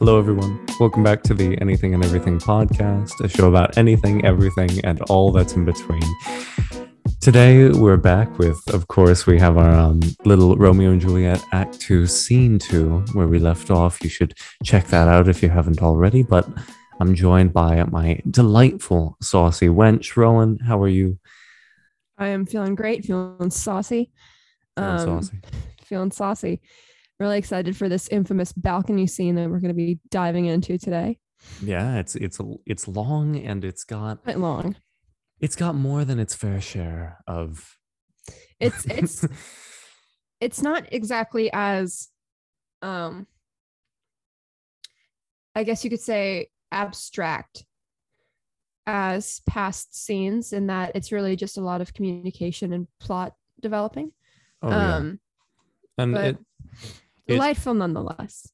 Hello, everyone. Welcome back to the Anything and Everything podcast, a show about anything, everything, and all that's in between. Today, we're back with, of course, we have our um, little Romeo and Juliet Act 2, Scene 2, where we left off. You should check that out if you haven't already. But I'm joined by my delightful, saucy wench. Rowan, how are you? I am feeling great, feeling saucy. Feeling Um, saucy. Feeling saucy. Really excited for this infamous balcony scene that we're going to be diving into today. Yeah, it's it's it's long and it's got Quite long. it's got more than its fair share of. It's it's it's not exactly as um I guess you could say abstract as past scenes in that it's really just a lot of communication and plot developing. oh, yeah. um and but it- delightful nonetheless.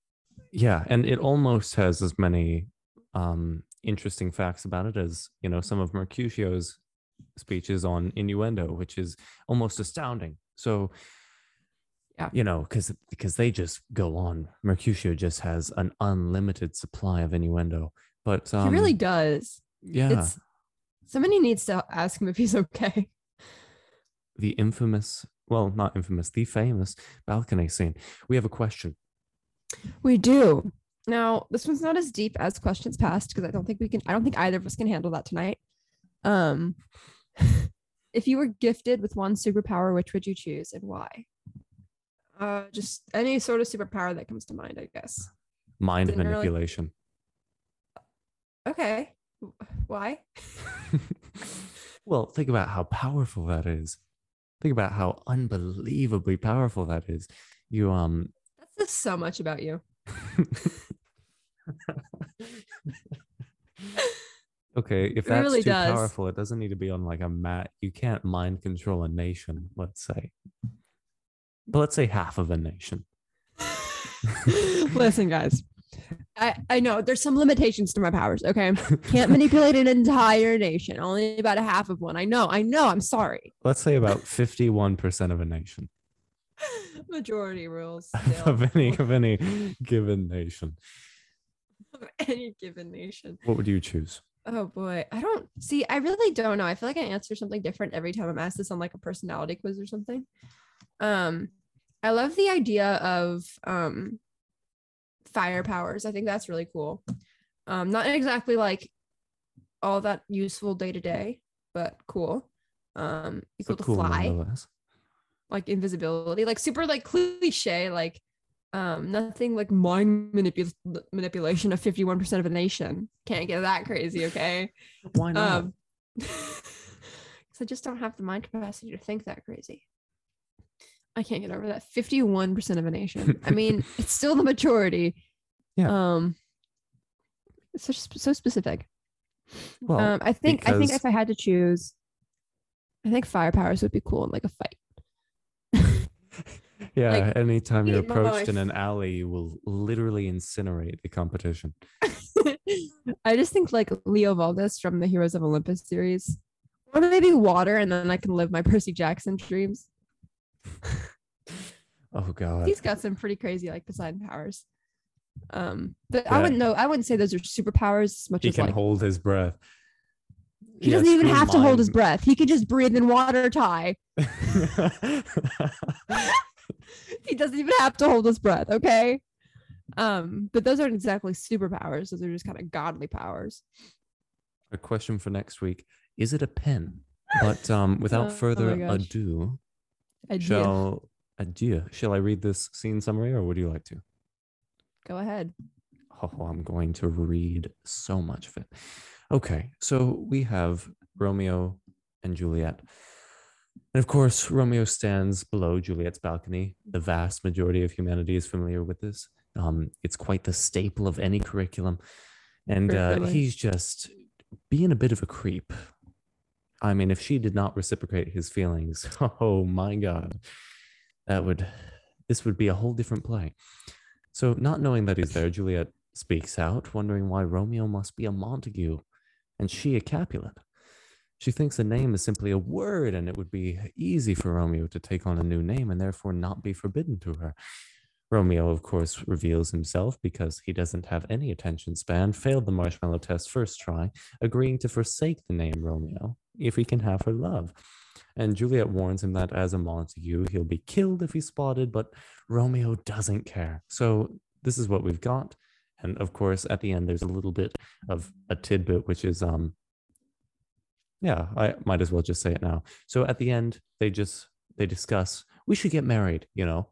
Yeah, and it almost has as many um, interesting facts about it as you know some of Mercutio's speeches on innuendo, which is almost astounding. So, Yeah. you know, because because they just go on. Mercutio just has an unlimited supply of innuendo, but um, he really does. yeah, It's somebody needs to ask him if he's okay. the infamous, well, not infamous, the famous balcony scene. We have a question. We do. Now, this one's not as deep as questions past because I don't think we can I don't think either of us can handle that tonight. Um if you were gifted with one superpower, which would you choose and why? Uh just any sort of superpower that comes to mind, I guess. Mind Didn't really- manipulation. Okay. Why? well, think about how powerful that is. Think about how unbelievably powerful that is. You um That says so much about you. Okay, if that's really too does. powerful, it doesn't need to be on like a mat. You can't mind control a nation, let's say. But let's say half of a nation. Listen, guys. I, I know there's some limitations to my powers, okay? Can't manipulate an entire nation, only about a half of one. I know, I know, I'm sorry. Let's say about 51% of a nation. Majority rules. of any of any given nation. of any given nation. What would you choose? Oh boy. I don't see, I really don't know. I feel like I answer something different every time I'm asked this on like a personality quiz or something. Um, I love the idea of um fire powers. I think that's really cool. Um, not exactly like all that useful day to day, but cool. Um, equal But to cool fly, like invisibility, like super like cliche, like um nothing like mind manipul- manipulation of 51% of a nation. Can't get that crazy, okay? Why not? Um, because I just don't have the mind capacity to think that crazy. I can't get over that. 51% of a nation. I mean, it's still the majority. Yeah. Um, sp- so specific. well, um, I think I think if I had to choose, I think fire powers would be cool in like a fight. yeah, like, anytime you're approached in an alley, you will literally incinerate the competition. I just think like Leo Valdez from the Heroes of Olympus series, or maybe water, and then I can live my Percy Jackson dreams. Oh god. He's got some pretty crazy like Poseidon powers. Um, but I wouldn't know. I wouldn't say those are superpowers as much He as he can like hold his breath. he Yeah, doesn't even have to hold his breath. He can just breathe in water tie. He doesn't even have to hold his breath. Okay. Um, but those aren't exactly superpowers. Those are just kind of godly powers. a question for next week. Is it a pen? But um, without Oh further gosh. ado, do. shall adieu. Shall I read this scene summary or would you like to? Go ahead. Oh, I'm going to read so much of it. Okay, so we have Romeo and Juliet. And of course, Romeo stands below Juliet's balcony. The vast majority of humanity is familiar with this. Um, it's quite the staple of any curriculum. And uh, he's just being a bit of a creep. I mean, if she did not reciprocate his feelings, oh my God, that would, this would be a whole different play. So, not knowing that he's there, Juliet speaks out, wondering why Romeo must be a Montague and she a Capulet. She thinks a name is simply a word and it would be easy for Romeo to take on a new name and therefore not be forbidden to her. Romeo, of course, reveals himself because he doesn't have any attention span, failed the marshmallow test first try, agreeing to forsake the name Romeo if he can have her love. And Juliet warns him that as a Montague, he'll be killed if he's spotted, but Romeo doesn't care. So this is what we've got. And of course, at the end, there's a little bit of a tidbit, which is, um, yeah, I might as well just say it now. So at the end, they just they discuss we should get married. You know,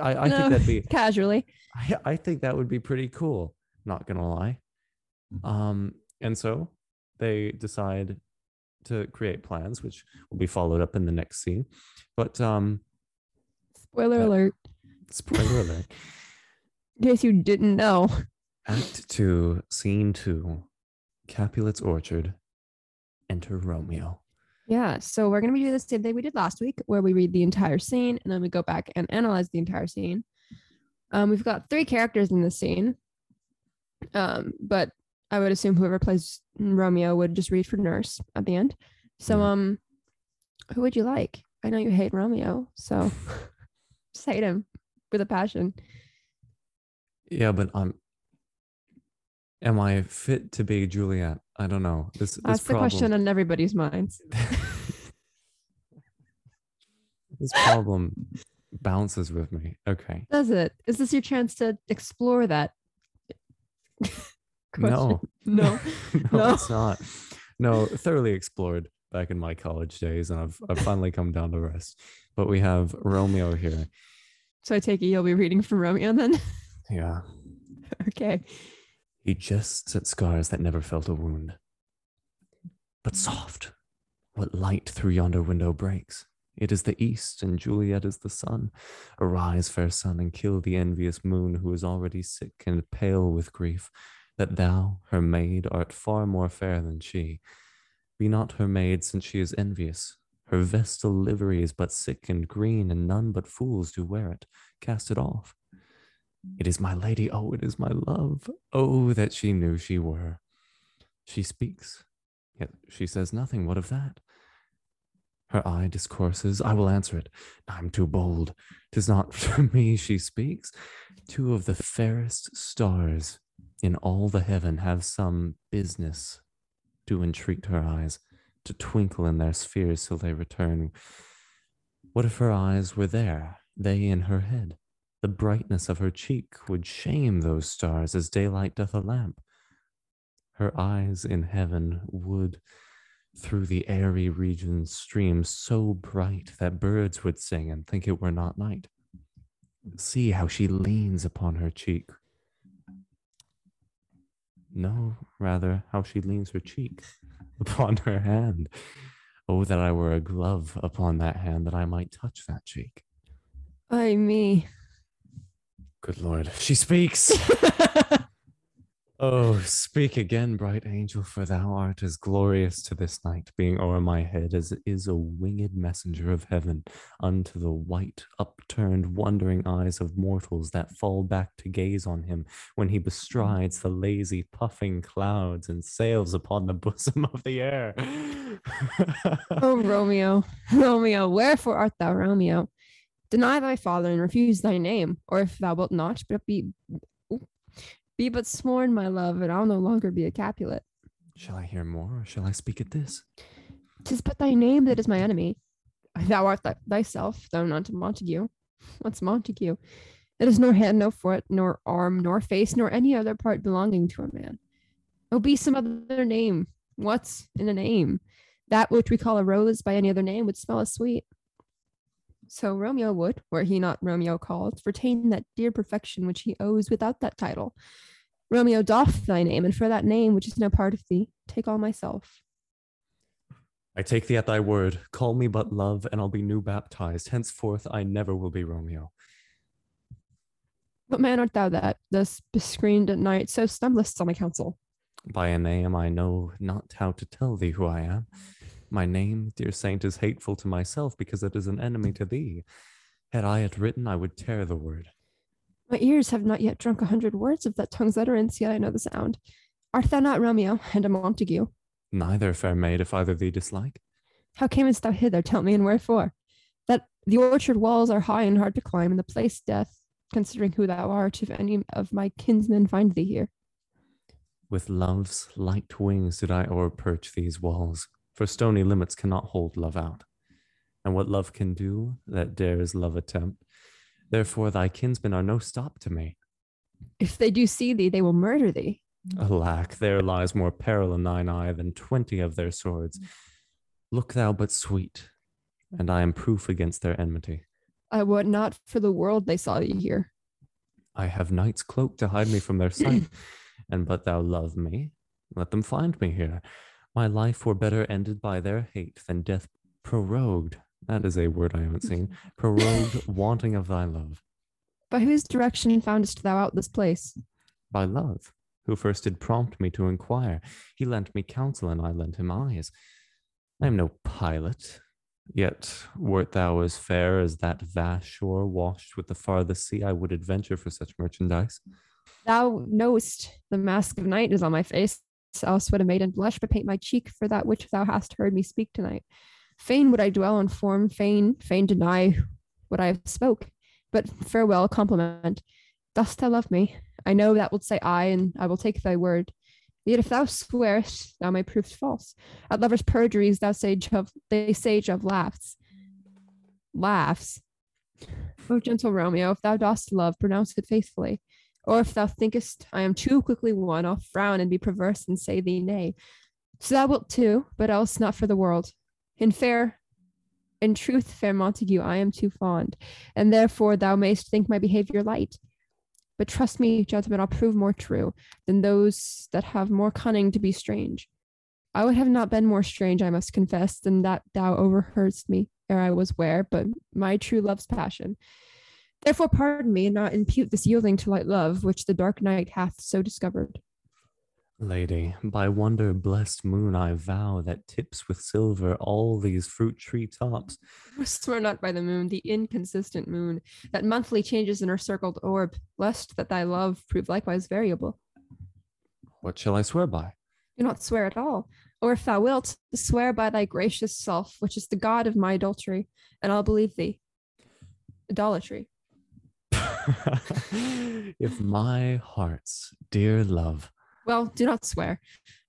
I, I No, think that'd be Casually. I, I think that would be pretty cool. Not gonna lie. Um, and so they decide to create plans, which will be followed up in the next scene. But um, Spoiler Uh, alert. spoiler alert. In case you didn't know. Act two, scene two, Capulet's orchard. Enter Romeo. Yeah. So we're going to be doing the same thing we did last week, where we read the entire scene and then we go back and analyze the entire scene. Um, we've got three characters in this scene. Um, but I would assume whoever plays Romeo would just read for nurse at the end. So, Mhm. um, who would you like? I know you hate Romeo, so just hate him with a passion. Yeah, but I'm. Am I fit to be Juliet? I don't know. This, this That's the question on everybody's minds. this problem bounces with me. Okay. Does it? Is this your chance to explore that? No. No. no, No. it's not. No, thoroughly explored back in my college days, and I've I've finally come down to rest. But we have Romeo here. So I take it you'll be reading from Romeo then? Yeah. okay. He jests at scars that never felt a wound. But soft, what light through yonder window breaks? It is the east, and Juliet is the sun. Arise, fair sun, and kill the envious moon, who is already sick and pale with grief, that thou, her maid, art far more fair than she. Be not her maid, since she is envious. Her vestal livery is but sick and green, and none but fools do wear it. Cast it off. It is my lady, oh, it is my love. Oh, that she knew she were. She speaks, yet she says nothing. What of that? Her eye discourses. I will answer it. I'm too bold. Tis not for me she speaks. Two of the fairest stars in all the heaven have some business to entreat her eyes to twinkle in their spheres till they return. What if her eyes were there, they in her head? The brightness of her cheek would shame those stars as daylight doth a lamp. Her eyes in heaven would through the airy regions stream so bright that birds would sing and think it were not night. See how she leans upon her cheek. No, rather, how she leans her cheek upon her hand. Oh, that I were a glove upon that hand, that I might touch that cheek. I me. Good Lord, she speaks. Oh, speak again, bright angel, for thou art as glorious to this night, being o'er my head as is a winged messenger of heaven unto the white, upturned, wondering eyes of mortals that fall back to gaze on him when he bestrides the lazy, puffing clouds and sails upon the bosom of the air. oh, Romeo, Romeo, wherefore art thou, Romeo? Deny thy father and refuse thy name, or if thou wilt not, but be be but sworn, my love, and I'll no longer be a Capulet. shall I hear more, or shall I speak at this? Tis but thy name that is my enemy. Thou art th- thyself, thou not Montague. What's Montague? It is nor hand, nor foot, nor arm, nor face, nor any other part belonging to a man. Oh, be some other name. What's in a name? That which we call a rose by any other name would smell as sweet. So Romeo would, were he not Romeo called, retain that dear perfection which he owes without that title. Romeo, doff thy name, and for that name which is no part of thee, take all myself. I take thee at thy word. Call me but love, and I'll be new baptized. Henceforth, I never will be Romeo. What man art thou that, thus bescreened at night, so stumblest on my counsel? By a name I know not how to tell thee who I am. My name, dear saint, is hateful to myself because it is an enemy to thee. Had I it written, I would tear the word. My ears have not yet drunk a hundred words of that tongue's utterance, yet I know the sound. Art thou not Romeo and a Montague? Neither, fair maid, if either thee dislike. How camest thou hither? Tell me, and wherefore? That the orchard walls are high and hard to climb, and the place death considering who thou art, if any of my kinsmen find thee here. With love's light wings did I o'erperch these walls, for stony limits cannot hold love out. And what love can do, that dares love attempt. Therefore thy kinsmen are no stop to me. If they do see thee, they will murder thee. Alack, there lies more peril in thine eye than twenty of their swords. Look thou but sweet, and I am proof against their enmity. I would not for the world they saw thee here. I have night's cloak to hide me from their sight. and but thou love me, let them find me here. My life were better ended by their hate than death prorogued. That is a word I haven't seen. Prorogued, wanting of thy love. By whose direction foundest thou out this place? By love, who first did prompt me to inquire. He lent me counsel, and I lent him eyes. I am no pilot, yet wert thou as fair as that vast shore washed with the farthest sea, I would adventure for such merchandise. Thou knowest the mask of night is on my face, else would a maiden blush, but paint my cheek for that which thou hast heard me speak tonight. Fain would I dwell on form, fain, fain deny what I have spoke, but farewell, compliment. Dost thou love me? I know that wilt say I, and I will take thy word. Yet if thou swearest, thou may prove false. At lovers' perjuries, thou say Jove they say Jove laughs. Laughs. O gentle Romeo, if thou dost love, pronounce it faithfully. Or if thou thinkest I am too quickly won, I'll frown and be perverse and say thee nay. So thou wilt too, but else not for the world. In fair, in truth, fair Montague, I am too fond, and therefore thou mayst think my behavior light. But trust me, gentlemen, I'll prove more true than those that have more cunning to be strange. I would have not been more strange, I must confess, than that thou overheardst me ere I was ware, but my true love's passion. Therefore, pardon me, and not impute this yielding to light love, which the dark night hath so discovered. Lady, by wonder blessed moon, I vow that tips with silver all these fruit tree tops. Swear not by the moon, the inconsistent moon, that monthly changes in her circled orb, lest that thy love prove likewise variable. What shall I swear by? Do not swear at all. Or if thou wilt, swear by thy gracious self, which is the God of my adultery, and I'll believe thee. Idolatry. if my heart's dear love well, do not swear.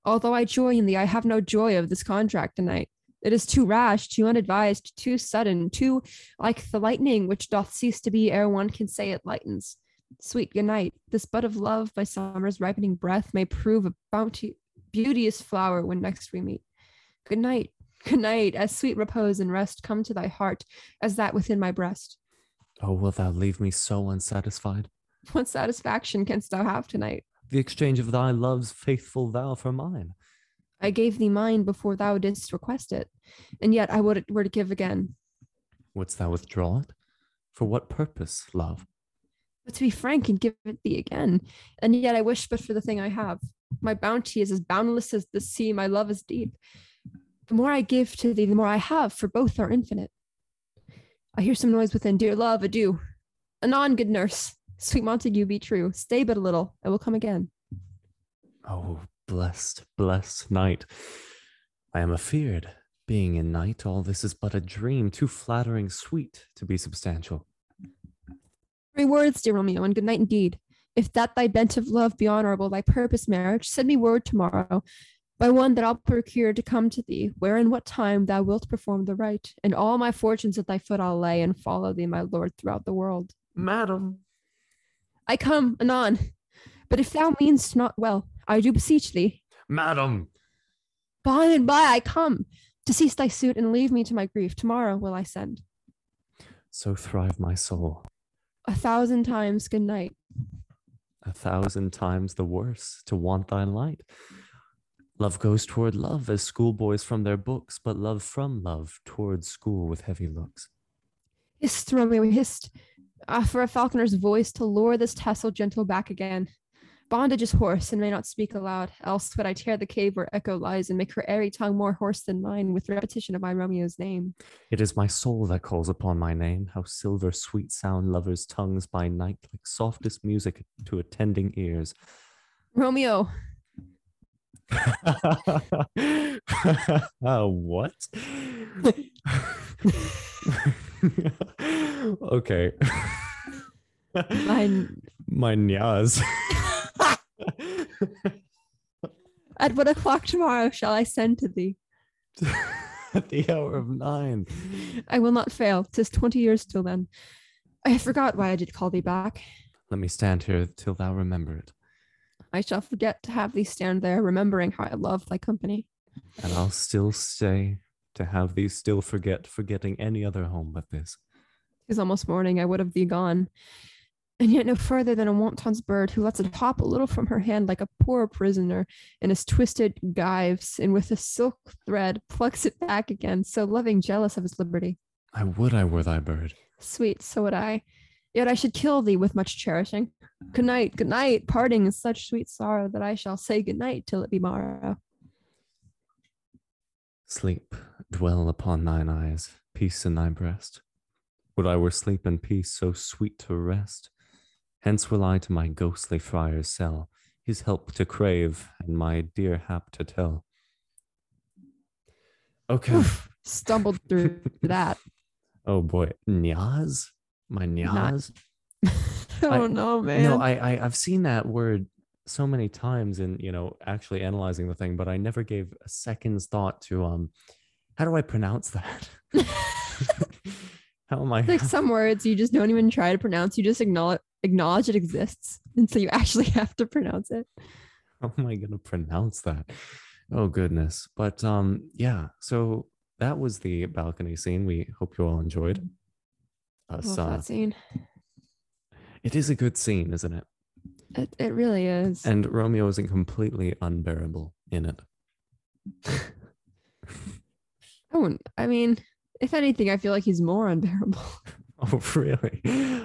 Although I joy in thee, I have no joy of this contract tonight. It is too rash, too unadvised, too sudden, too like the lightning which doth cease to be ere one can say it lightens. Sweet good night. This bud of love by summer's ripening breath may prove a bounty, beauteous flower when next we meet. Good night. Good night. As sweet repose and rest come to thy heart as that within my breast. Oh, wilt thou leave me so unsatisfied? What satisfaction canst thou have tonight? the exchange of thy love's faithful vow for mine. I gave thee mine before thou didst request it, and yet I would it were to give again. Wouldst thou withdraw it? For what purpose, love? But to be frank and give it thee again, and yet I wish but for the thing I have. My bounty is as boundless as the sea, my love is deep. The more I give to thee, the more I have, for both are infinite. I hear some noise within. Dear love, adieu. Anon, good nurse. Sweet Montague, be true. Stay but a little. I will come again. Oh, blessed, blessed night. I am afeared. Being in night, all this is but a dream, too flattering sweet to be substantial. Three words, dear Romeo, and good night indeed. If that thy bent of love be honorable, thy purpose marriage, send me word tomorrow by one that I'll procure to come to thee, where and what time thou wilt perform the rite, and all my fortunes at thy foot I'll lay, and follow thee, my lord, throughout the world. Madam, I come anon. But if thou meanst not well, I do beseech thee. Madam. By and by I come to cease thy suit and leave me to my grief. Tomorrow will I send. So thrive my soul. A thousand times good night. A thousand times the worse to want thy light. Love goes toward love as schoolboys from their books, but love from love toward school with heavy looks. Hist, Romeo, hist. Ah, for a falconer's voice to lure this tassel gentle back again. Bondage is hoarse and may not speak aloud, else would I tear the cave where echo lies and make her airy tongue more hoarse than mine with repetition of my Romeo's name. It is my soul that calls upon my name, how silver sweet sound lovers' tongues by night like softest music to attending ears. Romeo. uh, what? okay. My My nyas. at what o'clock tomorrow shall I send to thee? At the hour of nine. I will not fail. Tis twenty years till then. I forgot why I did call thee back. Let me stand here till thou remember it, I shall forget to have thee stand there, remembering how I love thy company. and I'll still stay to have thee still forget forgetting any other home but this. Tis almost morning, I would have thee gone. And yet no further than a wanton's bird who lets it hop a little from her hand like a poor prisoner in his twisted gyves, and with a silk thread plucks it back again, so loving, jealous of his liberty. I would I were thy bird. Sweet, so would I. Yet I should kill thee with much cherishing. Good night, good night. Parting is such sweet sorrow that I shall say good night till it be morrow. Sleep, dwell upon thine eyes, peace in thy breast. Would I were sleep and peace so sweet to rest. Hence will I to my ghostly friar's cell, his help to crave and my dear hap to tell. Okay. Oof, stumbled through that. oh boy. Nyaz? My nias, I don't know, man. No, I, I I've seen that word so many times in you know actually analyzing the thing, but I never gave a second's thought to um how do I pronounce that? how am I like some words you just don't even try to pronounce. You just acknowledge acknowledge it exists. And so you actually have to pronounce it. how am I gonna pronounce that? Oh goodness. But um yeah, so that was the balcony scene. We hope you all enjoyed. Us, Love uh, that scene. it is a good scene, isn't it? It, it really is. And Romeo isn't completely unbearable in it. I wouldn't, I mean, if anything, I feel like he's more unbearable. Oh really?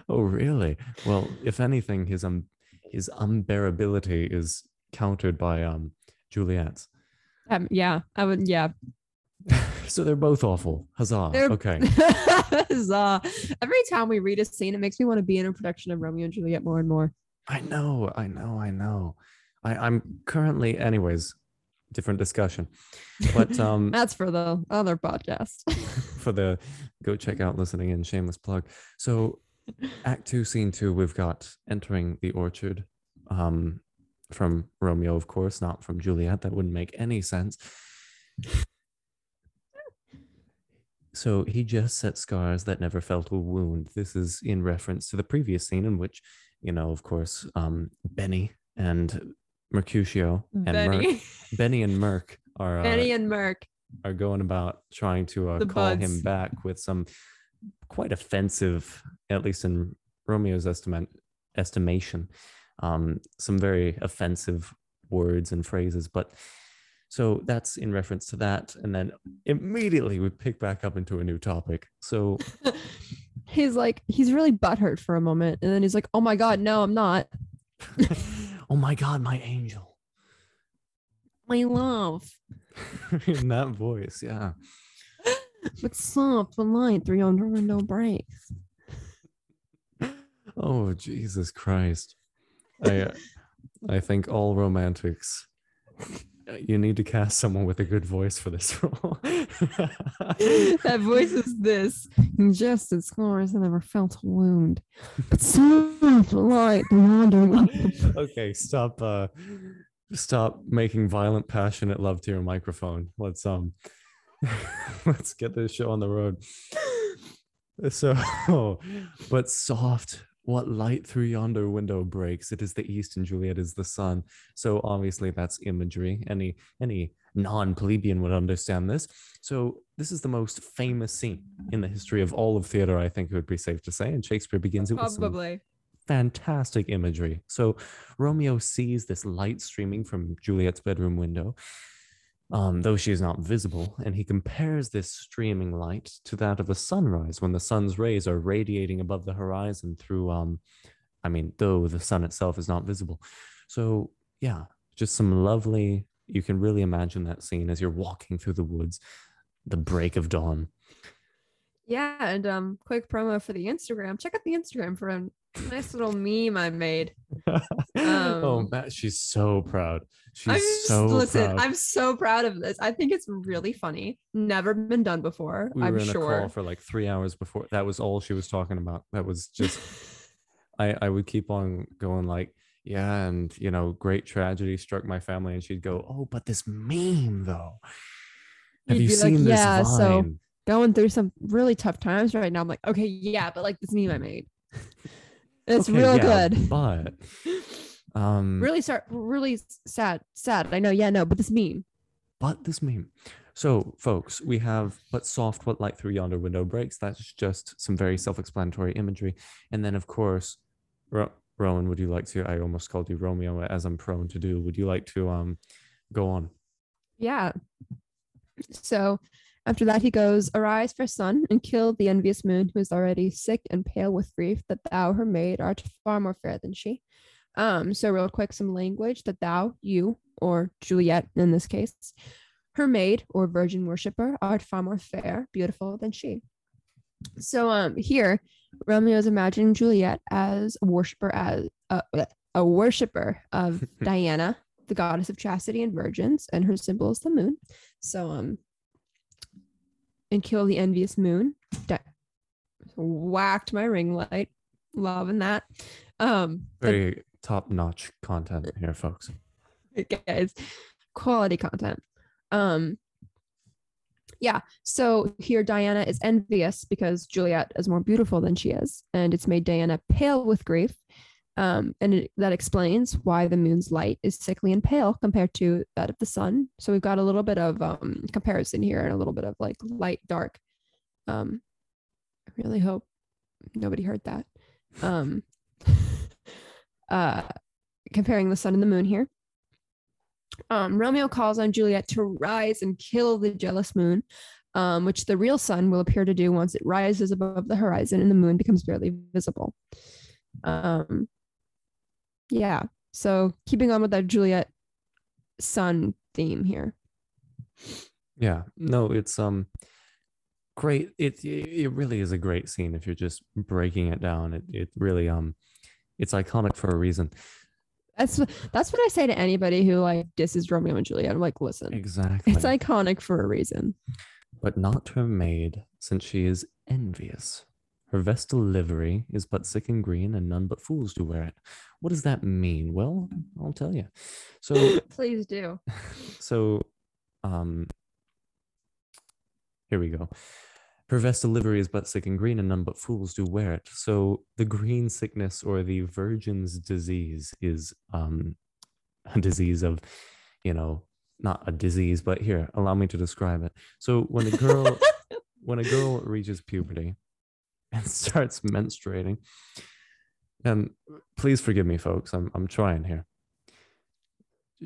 Oh really? Well, if anything, his um his unbearability is countered by um Juliet's. Um, yeah, I would. Yeah. So they're both awful. Huzzah. They're- Okay. Huzzah. Every time we read a scene, it makes me want to be in a production of Romeo and Juliet more and more. I know, I know, I know. I, I'm currently anyways, different discussion. But um That's for the other podcast. for the go check out listening in shameless plug. So act two, scene two, we've got entering the orchard. Um from Romeo, of course, not from Juliet. That wouldn't make any sense. So he just set scars that never felt a wound. This is in reference to the previous scene in which, you know, of course, um, Benny and Mercutio and Merc, Benny, Benny and Merc are uh, Benny and Merc. are going about trying to uh, call him back with some quite offensive, at least in Romeo's estimate, estimation, um, some very offensive words and phrases. But so that's in reference to that. And then immediately we pick back up into a new topic. So He's like, he's really butthurt for a moment, and then he's like, "Oh my god, no, I'm not." oh my God, my angel. My love, in that voice, yeah. but soft but light through yonder window breaks. Oh Jesus Christ! I uh, I think all romantics. You need to cast someone with a good voice for this role. that voice is this. Ingested scars and never felt a wound. But soft but light yonder okay, stop. Uh, stop making violent, passionate love to your microphone. Let's um, let's get this show on the road. So, but soft. What light through yonder window breaks? It is the east, and Juliet is the sun. So obviously, that's imagery. Any any non-plebeian would understand this. So this is the most famous scene in the history of all of theater. I think it would be safe to say. And Shakespeare begins it with Probably. fantastic imagery. So Romeo sees this light streaming from Juliet's bedroom window, um, though she is not visible, and he compares this streaming light to that of a sunrise when the sun's rays are radiating above the horizon through, um, I mean, though the sun itself is not visible. So yeah, just some lovely. You can really imagine that scene as you're walking through the woods, the break of dawn. Yeah, and um, quick promo for the Instagram. Check out the Instagram for a nice little meme I made. oh, Um, Matt, she's so proud. She's I'm so listen. proud. I'm so proud of this. I think it's really funny. Never been done before. we I'm were in a call for like three hours before. That was all she was talking about. That was just. I I would keep on going like, yeah, and you know, great tragedy struck my family, and she'd go, oh, but this meme though. Have You'd you be like, seen this "Yeah, vine? so Going through some really tough times right now. I'm like, okay, yeah, but like this meme I made. It's Okay, real yeah, good. but um, Really start really sad. Sad. I know. Yeah, no, but this meme. but this meme. So, folks, we have but soft, what light through yonder window breaks. That's just some very self-explanatory imagery, and then, of course, Ro- Rowan, would you like to? I almost called you Romeo, as I'm prone to do. Would you like to um go on? Yeah. So after that, he goes, Arise, fair sun, and kill the envious moon, who is already sick and pale with grief, that thou, her maid, art far more fair than she. Um, so real quick, some language that thou, you, or Juliet in this case, her maid or virgin worshipper, art far more fair, beautiful than she. So um here, Romeo is imagining Juliet as a worshiper as uh, a worshiper of Diana, the goddess of chastity and virgins, and her symbol is the moon. So um and kill the envious moon. Di- whacked my ring light. Loving that. Um Very top-notch content here, folks. guys quality content um yeah so here diana is envious because juliet is more beautiful than she is and it's made diana pale with grief um and it, that explains why the moon's light is sickly and pale compared to that of the sun. So we've got a little bit of um comparison here and a little bit of like light dark. Um i really hope nobody heard that. Um uh comparing the sun and the moon here. Um, Romeo calls on Juliet to rise and kill the jealous moon, um, which the real sun will appear to do once it rises above the horizon and the moon becomes barely visible. Um, yeah, so keeping on with that Juliet sun theme here. Yeah, no, it's um great. It it really is a great scene if you're just breaking it down. It it really um it's iconic for a reason. That's that's what I say to anybody who like disses Romeo and Juliet. I'm like, listen, Exactly. it's iconic for a reason. but not to her maid, since she is envious. Her vestal livery is but sick and green, and none but fools do wear it. What does that mean? Well, I'll tell you. So Please do. so um here we go her vestal livery is but sick and green and none but fools do wear it so the green sickness or the virgin's disease is um a disease of you know not a disease but here allow me to describe it so when a girl when a girl reaches puberty and starts menstruating and please forgive me folks i'm, I'm trying here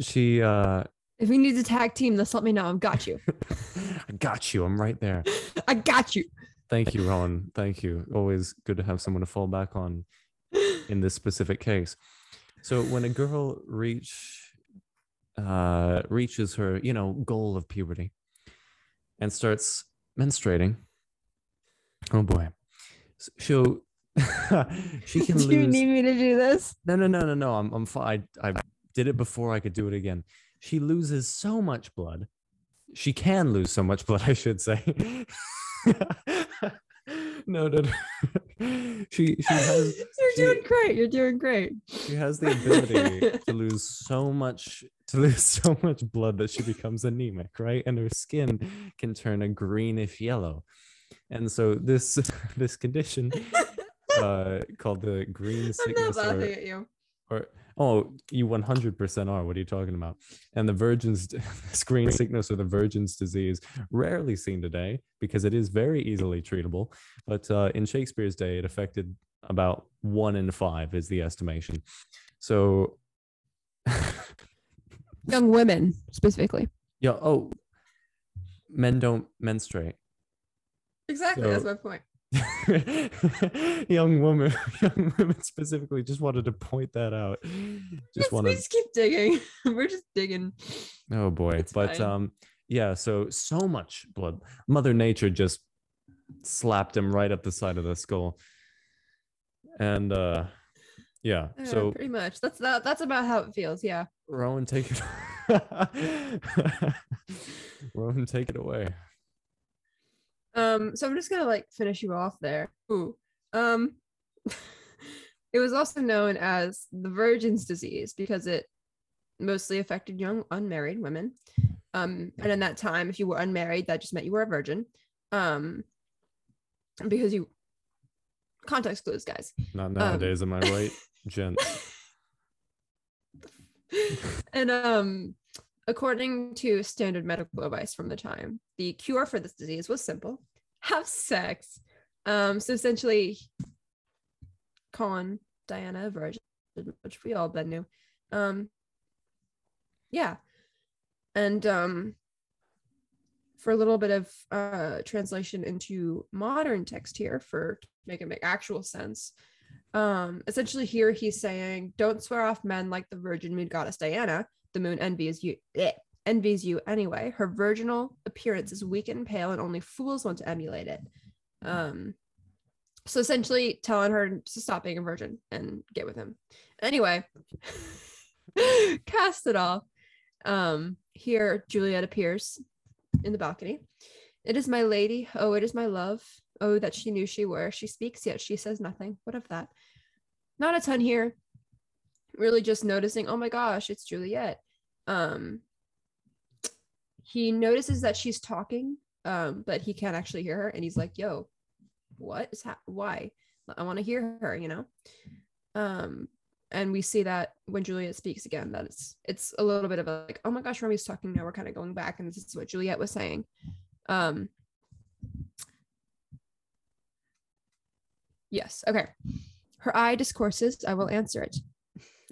she uh If we need to tag team this, let me know. I've got you. I got you. I'm right there. I got you. Thank you, Rowan. Thank you. Always good to have someone to fall back on in this specific case. So when a girl reach uh reaches her, you know, goal of puberty and starts menstruating, oh boy. She'll she can do you need me to do this? no, no, no, no, no. I'm, I'm fine. I, I did it before I could do it again. She loses so much blood. She can lose so much blood, I should say. no, no, no. she she has You're she- doing great. You're doing great. she has the ability to lose so much to lose so much blood that she becomes anemic, right? And her skin can turn a greenish yellow. And so this this condition uh called the green I'm not sickness or, at you. or oh you 100% are what are you talking about and the virgin's screen sickness or the virgin's disease rarely seen today because it is very easily treatable but uh, in shakespeare's day it affected about one in five is the estimation so Young women specifically. yeah oh men don't menstruate Exactly. So- that's my point. young woman young women specifically just wanted to point that out just Yes, we just keep digging. We're just digging. Oh boy. It's but fine. um yeah, so so much blood. Mother Nature just slapped him right up the side of the skull. And uh yeah, Uh, so pretty much. That's that. That's about how it feels. Yeah. Rowan take it Rowan take it away. Um. So I'm just gonna like finish you off there. Ooh. Um. It was also known as the Virgin's disease because it mostly affected young unmarried women. Um, and in that time, if you were unmarried, that just meant you were a virgin. Um, because you context clues, guys. Not nowadays, um, am I right, gents? and um, according to standard medical advice from the time, the cure for this disease was simple: have sex. Um, so essentially, calling Diana virgin, which we all then knew. Um, yeah, and um, for a little bit of uh, translation into modern text here for to make it make actual sense. Um, essentially, here he's saying, "Don't swear off men like the virgin moon goddess Diana. The moon envies you, eh, envies you anyway. Her virginal appearance is weak and pale, and only fools want to emulate it." Um, so essentially, telling her to stop being a virgin and get with him. Anyway, cast it off. Um, here, Juliet appears in the balcony. It is my lady. Oh, it is my love. Oh, that she knew she were. She speaks, yet she says nothing. What of that? Not a ton here. Really just noticing, oh my gosh, it's Juliet. Um, he notices that she's talking, um, but he can't actually hear her. And he's like, yo, what is ha- why? I want to hear her, you know? Um, and we see that when Juliet speaks again, that it's it's a little bit of a like, oh my gosh, Romy's talking now. We're kind of going back, and this is what Juliet was saying. Um, yes, okay. Her eye discourses, I will answer it.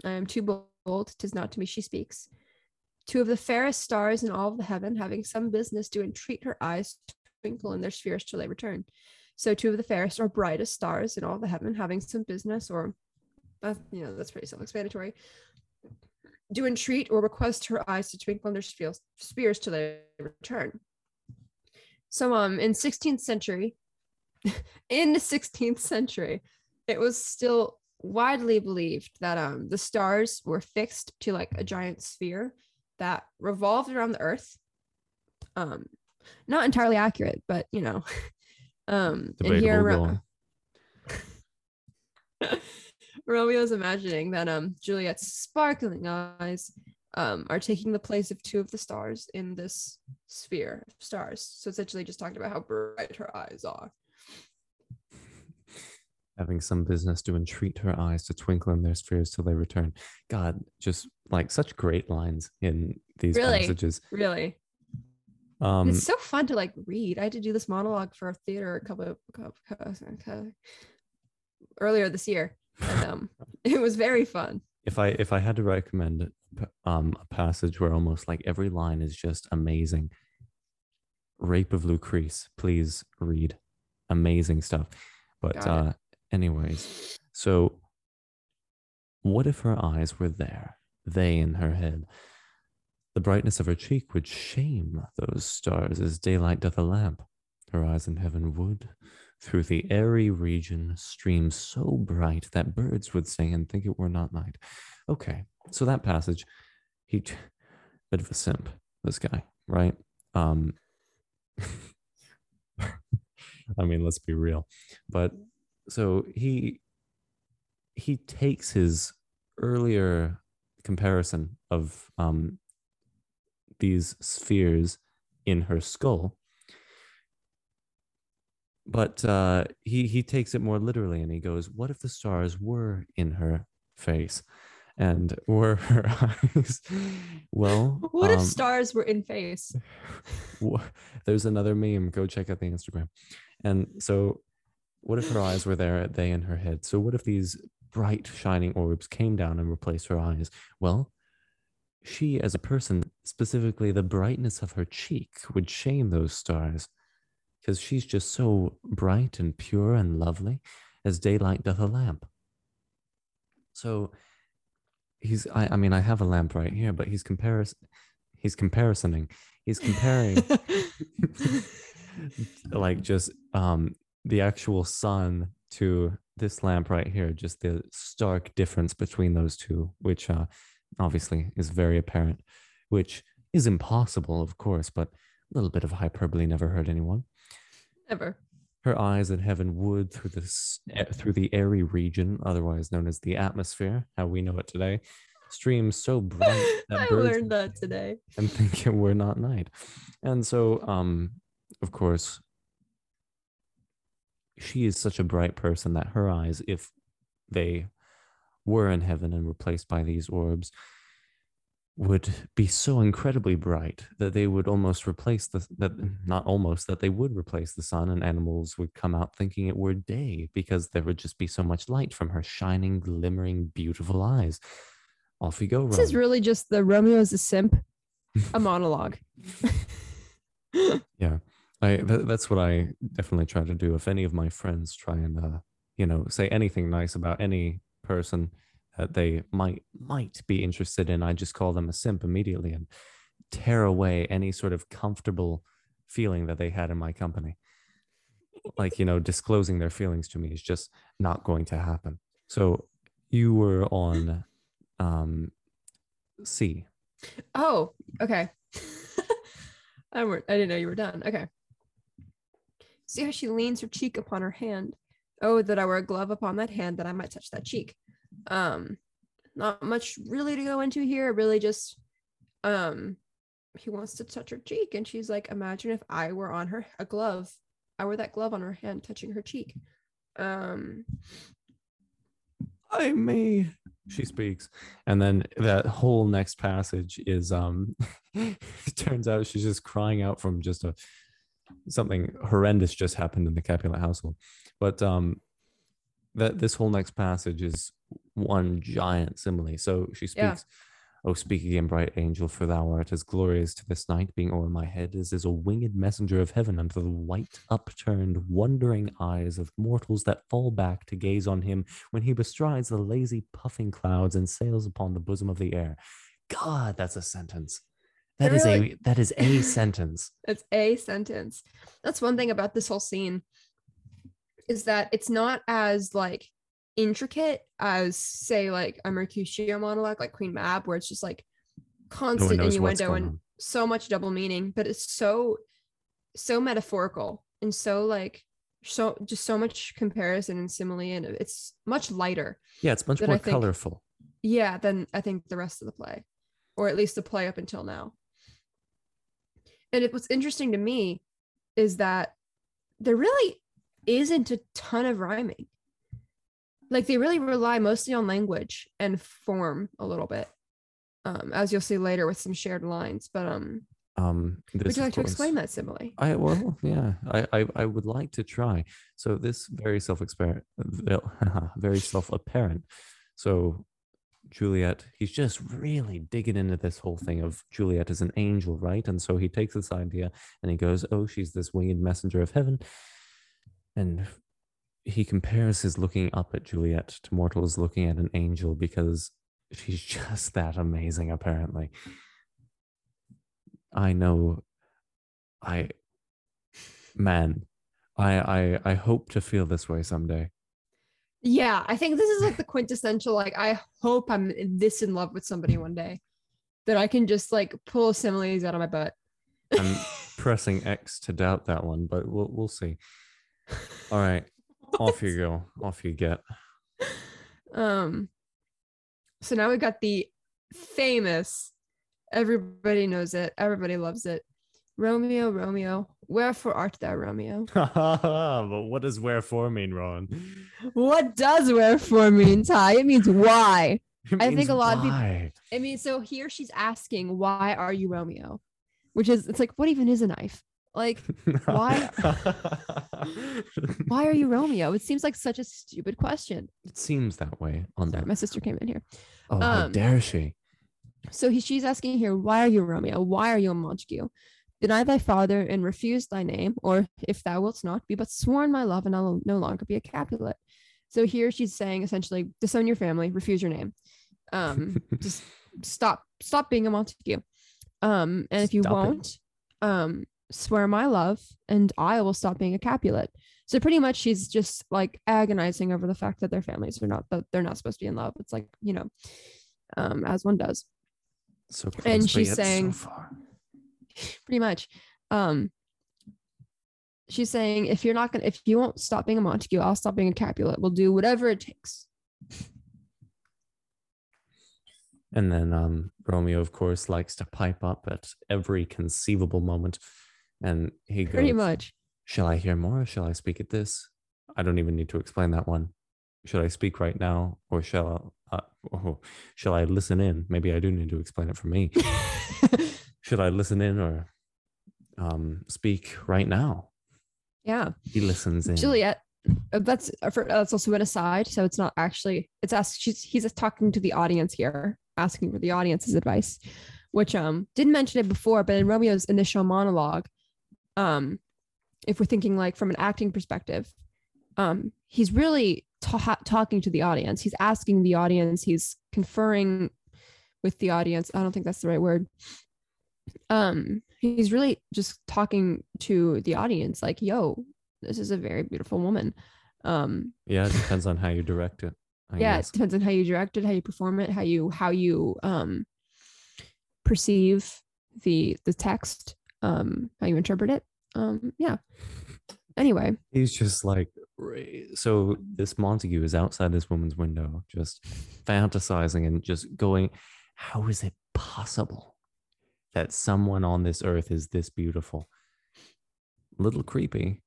I am too bold, tis not to me she speaks. Two of the fairest stars in all of the heaven, having some business, do entreat her eyes to twinkle in their spheres till they return. So two of the fairest or brightest stars in all the heaven, having some business or that's you know that's pretty self-explanatory do entreat or request her eyes to twinkle in their spheres till they return so um in 16th century in the 16th century it was still widely believed that um the stars were fixed to like a giant sphere that revolved around the earth um not entirely accurate but you know um and here around Romeo's imagining that um Juliet's sparkling eyes um are taking the place of two of the stars in this sphere of stars. So essentially just talking about how bright her eyes are. Having some business to entreat her eyes to twinkle in their spheres till they return. God, just like such great lines in these really? passages. Really. Um, it's so fun to like read. I had to do this monologue for a theater a couple of, couple, couple, earlier this year and um, it was very fun. If I if I had to recommend um, a passage where almost like every line is just amazing, "Rape of Lucrece," please read. Amazing stuff. But uh, anyways, so what if her eyes were there, they in her head? The brightness of her cheek would shame those stars as daylight doth a lamp. Her eyes in heaven would, through the airy region stream so bright that birds would sing and think it were not night. Okay, so that passage, he bit of a simp, this guy, right? Um I mean, let's be real. But so he he takes his earlier comparison of um these spheres in her skull but uh, he he takes it more literally and he goes, "What if the stars were in her face, and were her eyes?" well, what um, if stars were in face? there's another meme. Go check out the Instagram. And so, what if her eyes were there, they in her head? So, what if these bright shining orbs came down and replaced her eyes? Well, she, as a person, specifically the brightness of her cheek, would shame those stars because she's just so bright and pure and lovely as daylight doth a lamp. So he's I, I mean I have a lamp right here, but he's comparis he's comparing he's comparing like just um the actual sun to this lamp right here, just the stark difference between those two, which uh obviously is very apparent, which is impossible, of course, but a little bit of hyperbole never hurt anyone. Ever. Her eyes in heaven would through this through the airy region, otherwise known as the atmosphere, how we know it today, stream so bright that I learned that today. And think it were not night. And so, um, of course, she is such a bright person that her eyes, if they were in heaven and replaced by these orbs, would be so incredibly bright that they would almost replace the that not almost that they would replace the sun and animals would come out thinking it were day because there would just be so much light from her shining glimmering beautiful eyes. Off you go this is really just the romeo is a simp a monologue. Yeah i th- that's what i definitely try to do if any of my friends try and uh you know say anything nice about any person that they might might be interested in, I just call them a simp immediately and tear away any sort of comfortable feeling that they had in my company. Like, you know, disclosing their feelings to me is just not going to happen. So you were on um C. Oh, okay. I I didn't know you were done. Okay. See how she leans her cheek upon her hand. Oh, that I were a glove upon that hand that I might touch that cheek. Um not much really to go into here. Really just um he wants to touch her cheek. And she's like imagine if i were on her a glove. I were that glove on her hand touching her cheek. Um i may she speaks. And then that whole next passage is um it turns out she's just crying out from just a something horrendous just happened in the capulet household but um that this whole next passage is one giant simile. So she speaks, yeah. Oh, speak again, bright angel, for thou art as glorious to this night, being o'er my head as is a winged messenger of heaven unto the white, upturned, wondering eyes of mortals that fall back to gaze on him when he bestrides the lazy, puffing clouds and sails upon the bosom of the air. God, that's a sentence. That is really, a that is a sentence. It's a sentence. That's one thing about this whole scene is that it's not as like intricate as say like a Mercutio monologue like Queen Mab, where it's just like constant no innuendo and so much double meaning, but it's so so metaphorical and so like so just so much comparison and simile and it's much lighter. Yeah, it's much more think, colorful. Yeah, than I think the rest of the play, or at least the play up until now. And it, what's interesting to me is that there really isn't a ton of rhyming. Like they really rely mostly on language and form a little bit um as you'll see later with some shared lines but um um this, would you like to explain that simile i well yeah I, I i would like to try. So this very self-apparent very self-apparent. So juliet he's just really digging into this whole thing of juliet is an angel right and so he takes this idea and he goes oh she's this winged messenger of heaven and he compares his looking up at Juliet to mortals looking at an angel because she's just that amazing, apparently. I know I man, I I I hope to feel this way someday. Yeah, I think this is like the quintessential like I hope I'm this in love with somebody one day that I can just like pull similes out of my butt. I'm pressing X to doubt that one, but we'll we'll see. All right off you go. Off you get. Um. So now we've got the famous. Everybody knows it. Everybody loves it. Romeo, Romeo, wherefore art thou, Romeo? but what does wherefore mean, Ron? What does wherefore mean, Ty? It means why. It I think a lot why? of people. I mean, so here she's asking, "Why are you Romeo?" Which is, it's like, what even is a knife? Like, why? why are you Romeo? It seems like such a stupid question. It seems that way. On Sorry, that. my sister came in here. Oh, um, how dare she? So he, she's asking here, why are you Romeo? Why are you a Montague? Deny thy father and refuse thy name, or if thou wilt not, be but sworn my love, and I'll no longer be a Capulet. So here she's saying essentially, disown your family, refuse your name. Um, just stop, stop being a Montague. Um, and if you won't, it. um, swear my love and I will stop being a Capulet. So pretty much she's just like agonizing over the fact that their families are not that they're not supposed to be in love. It's like, you know, um, as one does. So close, and she's saying so pretty much. Um she's saying if you're not gonna if you won't stop being a Montague, I'll stop being a Capulet. We'll do whatever it takes. And then um, Romeo, of course, likes to pipe up at every conceivable moment. And he goes, Pretty much. Shall I hear more or shall I speak at this? I don't even need to explain that one. Should I speak right now or shall I, uh, oh, shall I listen in? Maybe I do need to explain it for me. Should I listen in or um, speak right now? yeah. He listens in. Juliet. uh, That's uh, that's also an aside, so it's not actually. It's asked. She's he's talking to the audience here, asking for the audience's advice, which um didn't mention it before, but in Romeo's initial monologue, um, if we're thinking like from an acting perspective, um, he's really ta- talking to the audience. He's asking the audience. He's conferring with the audience. I don't think that's the right word. Um, he's really just talking to the audience, like, "Yo, this is a very beautiful woman." Um, Yeah, it depends on how you direct it. I yeah, guess. it depends on how you direct it, how you perform it, how you how you um perceive the the text, um, how you interpret it. Um, yeah. Anyway, He's just like, so this Montague is outside this woman's window, just fantasizing and just going, how is it possible that someone on this earth is this beautiful? A little creepy.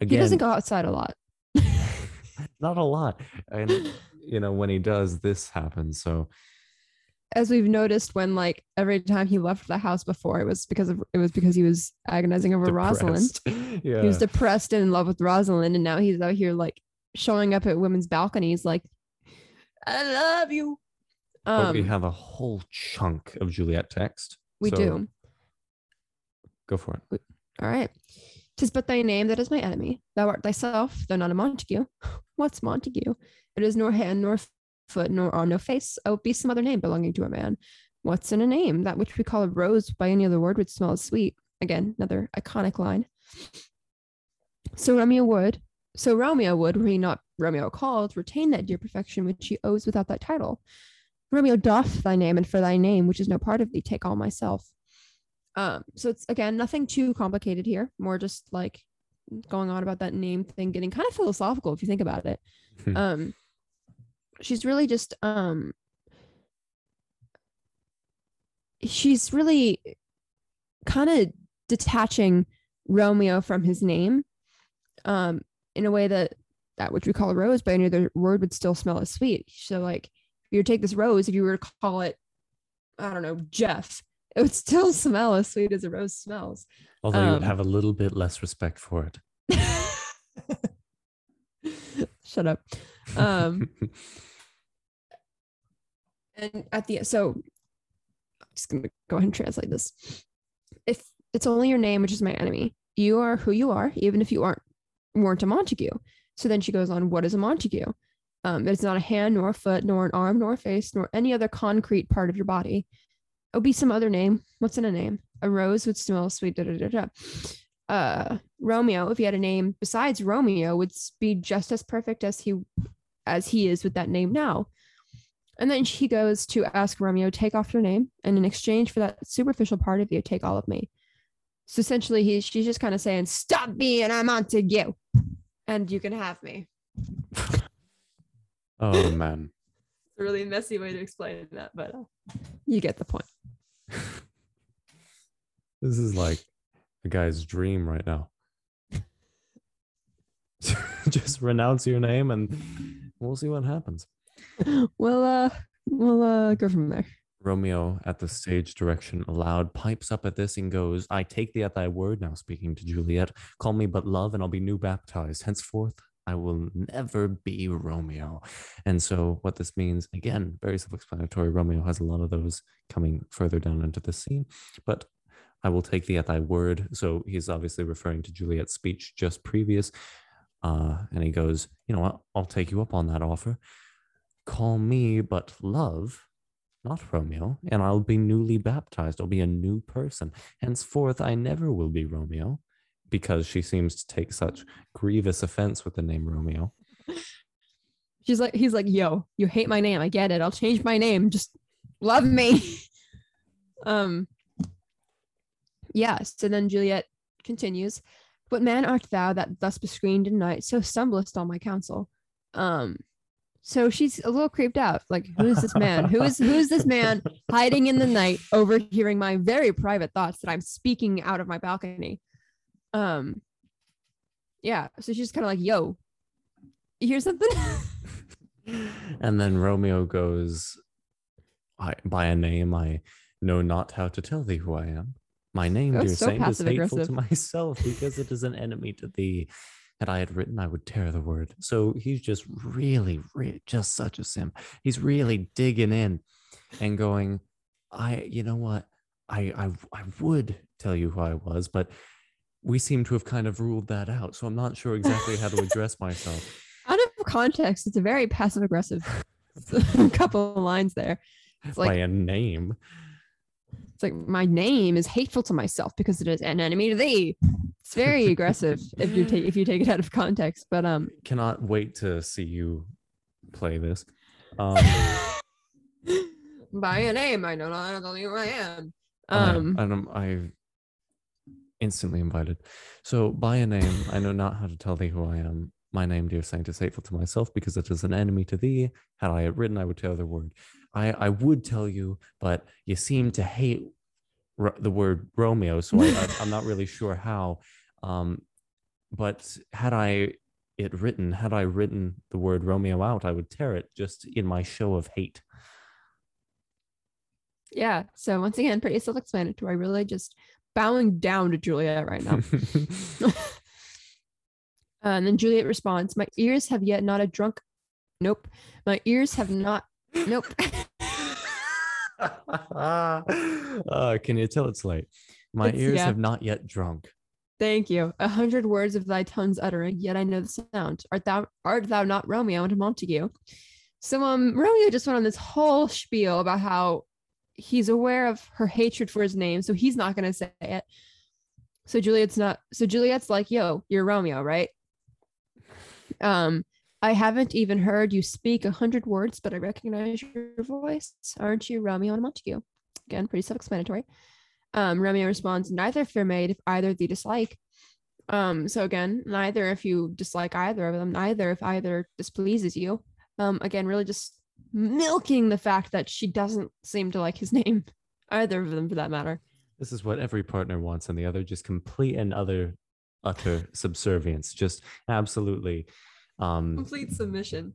he doesn't go outside a lot. not a lot. And, you know, when he does, this happens. So, As we've noticed when like every time he left the house before, it was because of it was because he was agonizing over Rosalind. yeah. He was depressed and in love with Rosalind, and now he's out here like showing up at women's balconies like, I love you. but we Um, have a whole chunk of Juliet text. We so do. Go for it. All right. Tis but thy name that is my enemy. Thou art thyself, though not a Montague. What's Montague? It is nor hand, nor foot, nor arm, no face. Oh, be some other name belonging to a man. What's in a name? That which we call a rose by any other word would smell as sweet. Again, another iconic line. So Romeo would, so Romeo would, were he not Romeo called, retain that dear perfection which he owes without that title. Romeo doff thy name, and for thy name, which is no part of thee, take all myself. Um, so it's again nothing too complicated here, more just like going on about that name thing, getting kind of philosophical if you think about it. Hmm. um, she's really just um, she's really kind of detaching Romeo from his name, um, in a way that that which we call a rose by any other word would still smell as sweet. So like, you take this rose, if you were to call it, I don't know, Jeff, it would still smell as sweet as a rose smells. Although you would Um, have a little bit less respect for it. Shut up. Um, and at the so I'm just gonna go ahead and translate this. If it's only your name, which is my enemy, you are who you are, even if you aren't weren't a Montague. So then she goes on, what is a Montague? Um, it's not a hand, nor a foot, nor an arm, nor a face, nor any other concrete part of your body. It would be some other name. What's in a name? A rose would smell sweet. Da, da, da, da. Uh, Romeo, if he had a name besides Romeo, would be just as perfect as he as he is with that name now. And then she goes to ask Romeo, take off your name, and in exchange for that superficial part of you, take all of me. So essentially, he she's just kind of saying, "Stop being a Montague, and you can have me." oh man. It's a really messy way to explain that, but uh, you get the point. This is like a guy's dream right now. Just renounce your name and we'll see what happens. We'll uh, we'll uh, go from there. Romeo at the stage direction aloud pipes up at this and goes, I take thee at thy word now, speaking to Juliet. Call me but love, and I'll be new baptized. Henceforth, I will never be Romeo. And so, what this means, again, very self explanatory. Romeo has a lot of those coming further down into the scene, but I will take thee at thy word. So, he's obviously referring to Juliet's speech just previous. Uh, and he goes, You know what? I'll take you up on that offer. Call me but love not Romeo, and I'll be newly baptized. I'll be a new person. Henceforth, I never will be Romeo, because she seems to take such grievous offense with the name Romeo. She's like, he's like, yo, you hate my name. I get it. I'll change my name. Just love me. um, yeah. So then Juliet continues. What man art thou that thus bescreened in night, so stumblest on my counsel? Um, so she's a little creeped out. Like, who is this man? who is who is this man hiding in the night, overhearing my very private thoughts that I'm speaking out of my balcony? Um, yeah. So she's kind of like, "Yo, you hear something?" and then Romeo goes, I, by a name I know not how to tell thee who I am. My name, That's dear so saint, is hateful to myself because it is an enemy to thee. Had I had written, I would tear the word. So he's just really, re- just such a sim. He's really digging in and going, I, you know what? I, I, I would tell you who I was, but we seem to have kind of ruled that out. So I'm not sure exactly how to address myself. Out of context, it's a very passive aggressive couple of lines there. It's by like a name. it's like my name is hateful to myself because it is an enemy to thee. It's very aggressive if you take if you take it out of context. But um Cannot wait to see you play this. Um, by a name, I know not know who I am. um, and I'm, I've instantly invited. So by a name, I know not how to tell thee who I am. My name, dear saint, is hateful to myself because it is an enemy to thee. Had I it written, I would tell the word. I, I would tell you, but you seem to hate ro- the word Romeo, so I, I'm not really sure how. Um, but had I it written, had I written the word Romeo out, I would tear it just in my show of hate. yeah. So once again, pretty self-explanatory, really just bowing down to Juliet right now. Uh, and then Juliet responds, My ears have yet not a drunk. Nope. My ears have not. Nope. uh, can you tell it's late? My It's- ears yeah. have not yet drunk. Thank you. A hundred words of thy tongue's uttering, yet I know the sound. Art thou art thou not Romeo and Montague? So um Romeo just went on this whole spiel about how he's aware of her hatred for his name, so he's not gonna say it. So Juliet's not so Juliet's like, yo, you're Romeo, right? Um, I haven't even heard you speak a hundred words, but I recognize your voice. Aren't you Romeo and Montague? Again, pretty self-explanatory. Um, Romeo responds, Neither, fair maid, if either thee dislike. Um, so again, neither if you dislike either of them, neither if either displeases you. Um, again, really just milking the fact that she doesn't seem to like his name, either of them for that matter. This is what every partner wants, and the other just complete and other utter subservience, just absolutely um, Complete submission.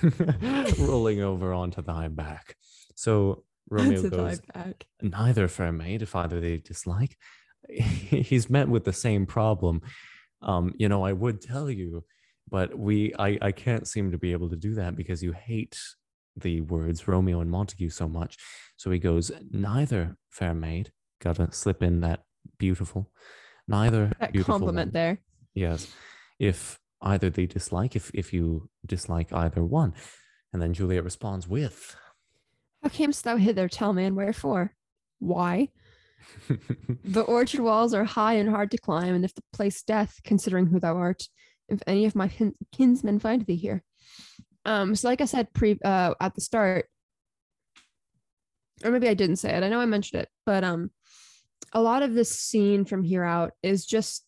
rolling over onto thy back. So Romeo goes, back. neither fair maid, if either they dislike. He's met with the same problem. Um, you know, I would tell you, but we I, I can't seem to be able to do that because you hate the words Romeo and Montague so much. So he goes, neither fair maid, gotta slip in that beautiful, neither That beautiful compliment one. there. Yes. If either they dislike, if if you dislike either one. And then Juliet responds with How camest thou hither? Tell me, and wherefore? Why? The orchard walls are high and hard to climb, and if the place death, considering who thou art, if any of my kin- kinsmen find thee here. Um, so like I said pre uh at the start, or maybe I didn't say it. I know I mentioned it, but um, a lot of this scene from here out is just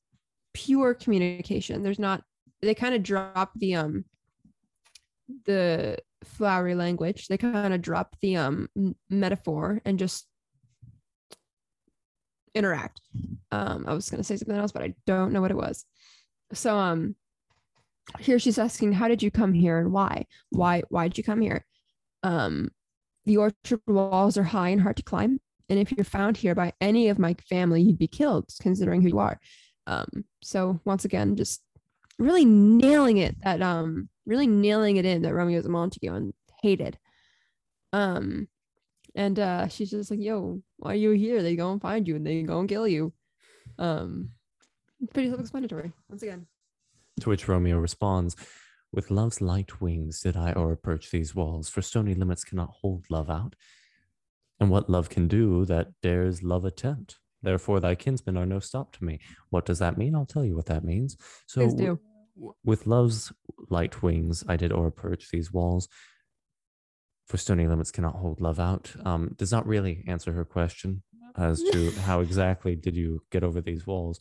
pure communication. There's not they kind of drop the um the flowery language. They kind of drop the um metaphor and just interact. Um, I was gonna say something else, but I don't know what it was. So um here she's asking, How did you come here and why? Why why did you come here? Um the orchard walls are high and hard to climb. And if you're found here by any of my family, you'd be killed, considering who you are. Um, so once again, just really nailing it that um really nailing it in that Romeo's a Montague and hated. Um and uh she's just like, yo, why are you here? They go and find you and they go and kill you. Um pretty self-explanatory, once again. To which Romeo responds, With love's light wings did I o'erapproach these walls, for stony limits cannot hold love out. And what love can do, that dares love attempt. Therefore, thy kinsmen are no stop to me. What does that mean? I'll tell you what that means. So, Please do. w- with love's light wings, I did o'erapproach these walls, for stony limits cannot hold love out. Um, does not really answer her question as to how exactly did you get over these walls.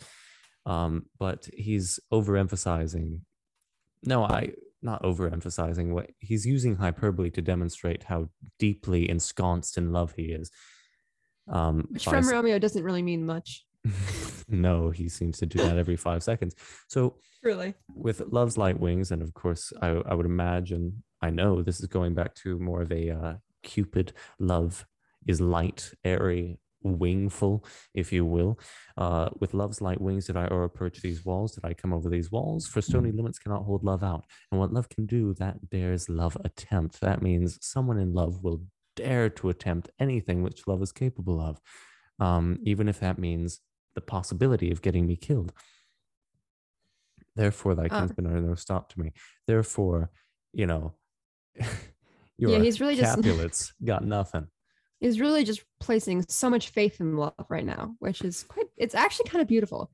Um, but he's overemphasizing. No, I not overemphasizing. What he's using hyperbole to demonstrate how deeply ensconced in love he is. Um, Which from s- Romeo doesn't really mean much. no, he seems to do that every five seconds. So Really? with Love's Light Wings, and of course, I, I would imagine, I know this is going back to more of a uh, Cupid love is light, airy, wingful, if you will. Uh, with Love's Light Wings, did I or approach these walls? Did I come over these walls? For stony limits cannot hold love out. And what love can do, that dares love attempt. That means someone in love will dare to attempt anything which love is capable of, um, even if that means the possibility of getting me killed. Therefore, thy Ah. kinsmen are no stop to me. Therefore, you know, your Yeah, he's really just- Capulets got nothing. He's really just placing so much faith in love right now, which is quite it's actually kind of beautiful.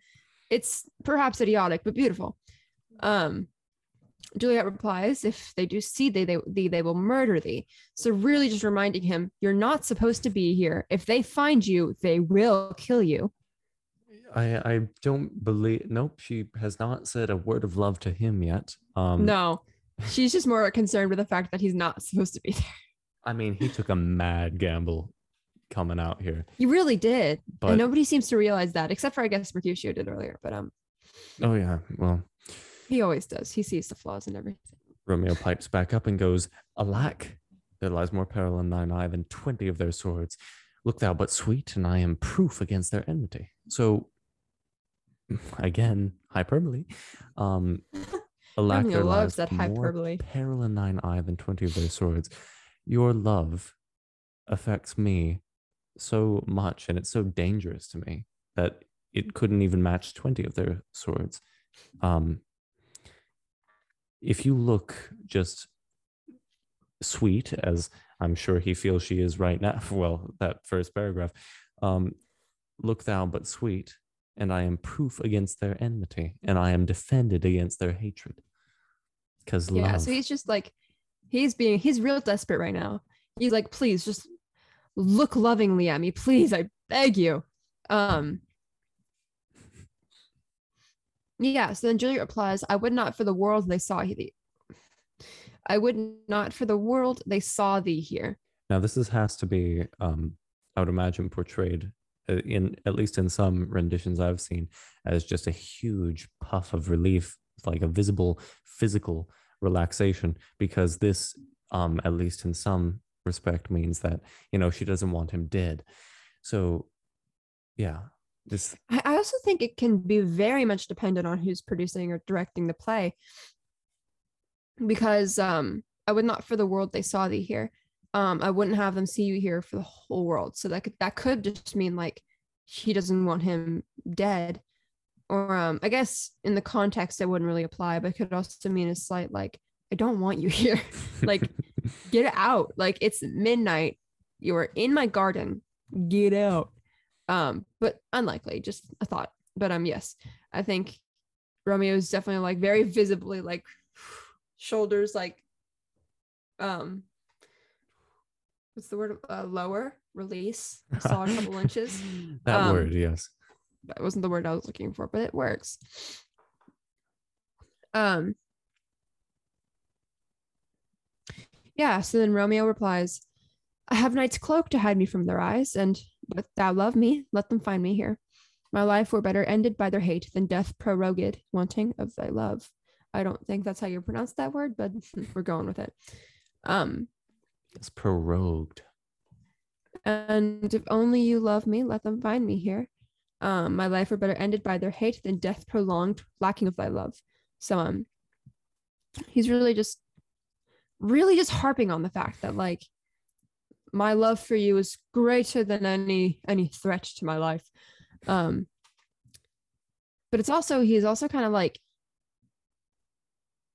It's perhaps idiotic, but beautiful. Um Juliet replies, if they do see thee, they, thee, they will murder thee. So really just reminding him, you're not supposed to be here. If they find you, they will kill you. I I don't believe. Nope, she has not said a word of love to him yet. Um, no. She's just more concerned with the fact that he's not supposed to be there. I mean he took a mad gamble coming out here, He really did. but and nobody seems to realize that, except for I guess Mercutio did earlier, but um oh yeah, well he always does. He sees the flaws in everything. Romeo pipes back up and goes, Alack, there lies more peril in thine eye than twenty of their swords. Look thou but sweet, and I am proof against their enmity. So, again, hyperbole. Um, alack, Romeo there loves lies that more hyperbole. peril in thine eye than twenty of their swords. Your love affects me so much, and it's so dangerous to me that it couldn't even match twenty of their swords. Um, if you look just sweet as i'm sure he feels she is right now well that first paragraph um look thou but sweet and i am proof against their enmity and i am defended against their hatred because Yeah. love So he's just like, he's being, he's real desperate right now. He's like, please just look lovingly at me. Please, I beg you. Um, yeah. So then Juliet replies, I would not for the world they saw thee. I would not for the world they saw thee here. now this is has to be um i would imagine portrayed uh, in at least in some renditions i've seen as just a huge puff of relief like a visible physical relaxation because this um at least in some respect means that you know she doesn't want him dead so yeah this I also think it can be very much dependent on who's producing or directing the play. Because um, I would not for the world they saw thee here. Um, I wouldn't have them see you here for the whole world. So that could that could just mean like he doesn't want him dead. Or um, I guess in the context it wouldn't really apply, but it could also mean a slight like, I don't want you here. like get out. Like it's midnight. You are in my garden. Get out. Um, but unlikely, just a thought. But um, yes, I think Romeo is definitely like very visibly like shoulders like um what's the word uh, lower release saw a couple inches that Um, word yes that wasn't the word I was looking for, but it works. Um Yeah, so then Romeo replies, I have night's cloak to hide me from their eyes, and but thou love me, let them find me here. My life were better ended by their hate than death prorogued, wanting of thy love. I don't think that's how you pronounce that word, but we're going with it. Um, it's prorogued and if only you love me, let them find me here. Um, my life were better ended by their hate than death prolonged, lacking of thy love. So um he's really just really just harping on the fact that like my love for you is greater than any any threat to my life. Um but it's also he's also kind of like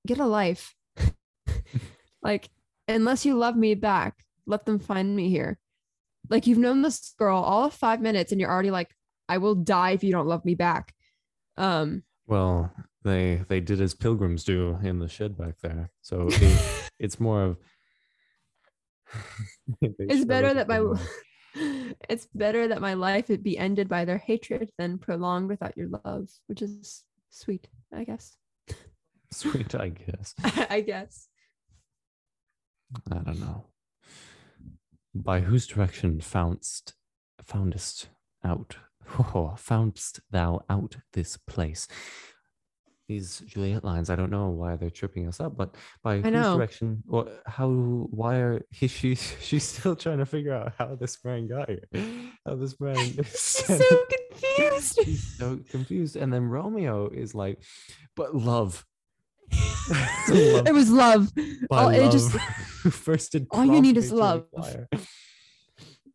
get a life. like unless you love me back, let them find me here. Like you've known this girl all of five minutes and you're already like, I will die if you don't love me back. Um, Well, they they did as pilgrims do in the shed back there. So it, it's more of it's better that my it's better that my life would be ended by their hatred than prolonged without your love, which is sweet, I guess. Sweet, I guess. I guess. I don't know. By whose direction foundst foundest out oh, foundst thou out this place? These Juliet lines, I don't know why they're tripping us up, but by whose know. direction or how why are he she she's still trying to figure out how this man got here. How this man She's so confused. She's so confused. And then Romeo is like, but love. it was love. by Oh, love it just first did All you need is love.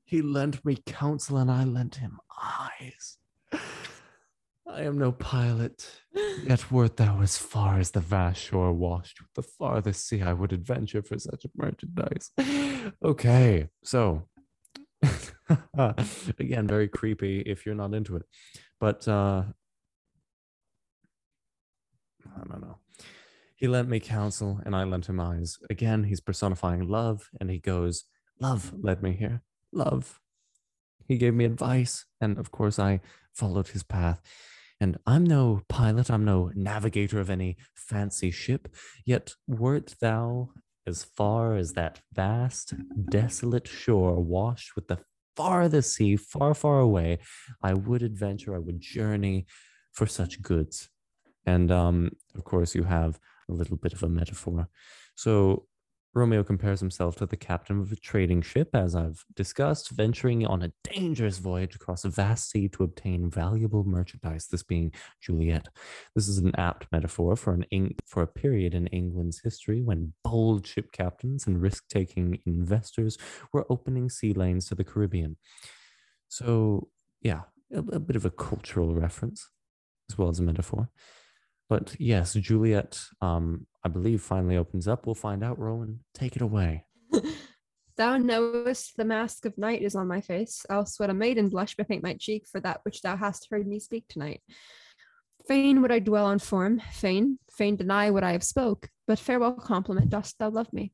He lent me counsel and I lent him eyes. I am no pilot, yet wert thou as far as the vast shore washed with the farthest sea I would adventure for such merchandise. Okay, so again, very creepy if you're not into it. But uh I don't know. He lent me counsel and I lent him eyes. Again, he's personifying love and he goes, Love led me here. Love. He gave me advice. And of course, I followed his path. And I'm no pilot, I'm no navigator of any fancy ship. Yet wert thou as far as that vast, desolate shore washed with the farthest sea, far, far away, I would adventure, I would journey for such goods. And um, of course, you have a little bit of a metaphor. So Romeo compares himself to the captain of a trading ship, as I've discussed, venturing on a dangerous voyage across a vast sea to obtain valuable merchandise, this being Juliet. This is an apt metaphor for an for a period in England's history when bold ship captains and risk-taking investors were opening sea lanes to the Caribbean. So, yeah, a, a bit of a cultural reference as well as a metaphor. But yes, Juliet, um, I believe, finally opens up. We'll find out. Rowan, take it away. Thou knowest the mask of night is on my face. Else would a maiden blush bepaint my cheek for that which thou hast heard me speak tonight. Fain would I dwell on form, fain, fain deny what I have spoke, but farewell compliment, dost thou love me?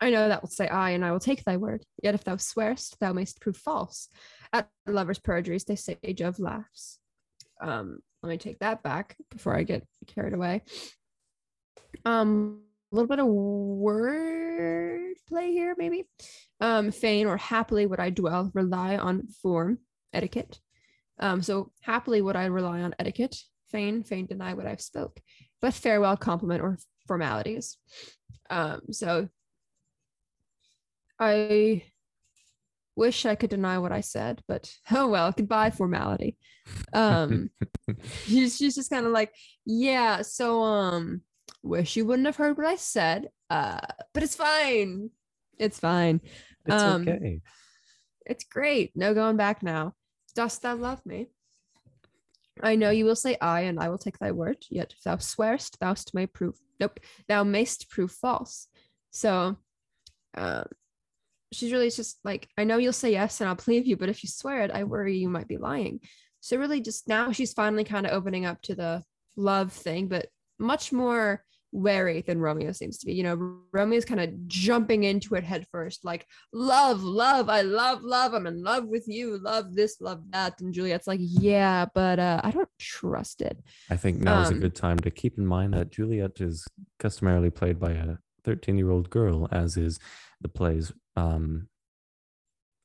I know that will say I, and I will take thy word. Yet if thou swearest, thou mayst prove false. At lovers' perjuries, they say Jove laughs. Um, let me take that back before I get carried away. Um, a little bit of word play here, maybe. Um, fain or happily would I dwell, rely on form, etiquette. Um, so happily would I rely on etiquette, fain, fain deny what I've spoke, but farewell compliment or formalities. Um, so I wish I could deny what I said, but oh well, goodbye formality. Um, she's, she's just kind of like, yeah, so um, wish you wouldn't have heard what I said, uh, but it's fine. It's fine. It's Um, okay. It's great. No going back now. Dost thou love me? I know you will say I, and I will take thy word. Yet if thou swearest, thou'st may prove. Nope, thou mayst prove false. So, um, she's really just like, I know you'll say yes, and I'll believe you. But if you swear it, I worry you might be lying. So really, just now she's finally kind of opening up to the love thing, but much more wary than Romeo seems to be. You know, Romeo's kind of jumping into it headfirst, like love, love, I love, love, I'm in love with you, love this, love that. And Juliet's like, yeah, but uh, I don't trust it. I think now is a um, good time to keep in mind that Juliet is customarily played by a 13 year old girl, as is the plays, um,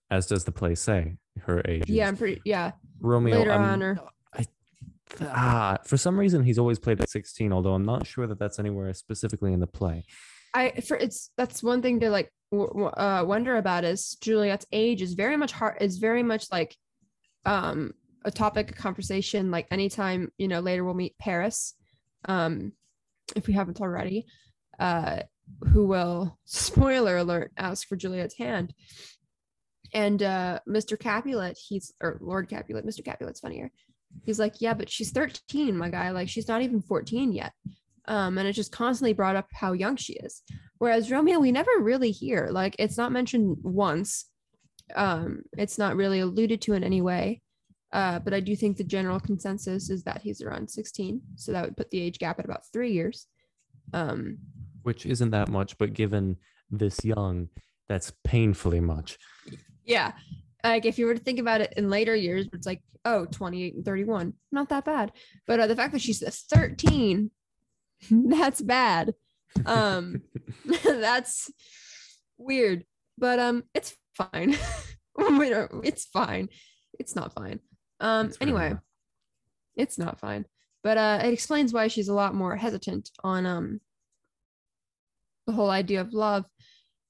as does the play say her age. Yeah. I'm pretty, yeah. Romeo. later I'm- on or- I, ah, for some reason, he's always played at 16, although I'm not sure that that's anywhere specifically in the play. I for it's that's one thing to like w- uh, wonder about is Juliet's age is very much hard is very much like um a topic of conversation like anytime you know later we'll meet Paris um if we haven't already uh who will spoiler alert ask for Juliet's hand and uh Mr. Capulet he's or Lord Capulet Mr. Capulet's funnier he's like yeah but she's 13 my guy like she's not even 14 yet um, and it's just constantly brought up how young she is. Whereas Romeo, we never really hear like it's not mentioned once. Um, it's not really alluded to in any way. Uh, but I do think the general consensus is that he's around 16, so that would put the age gap at about three years. Um, which isn't that much, but given this young, that's painfully much. yeah, like if you were to think about it in later years, it's like, oh, 28 and 31, not that bad. But uh, the fact that she's 13, that's bad. Um, that's weird, but um, it's fine. we don't, it's fine. It's not fine. Um, It's anyway, it's not fine, but uh, it explains why she's a lot more hesitant on um the whole idea of love.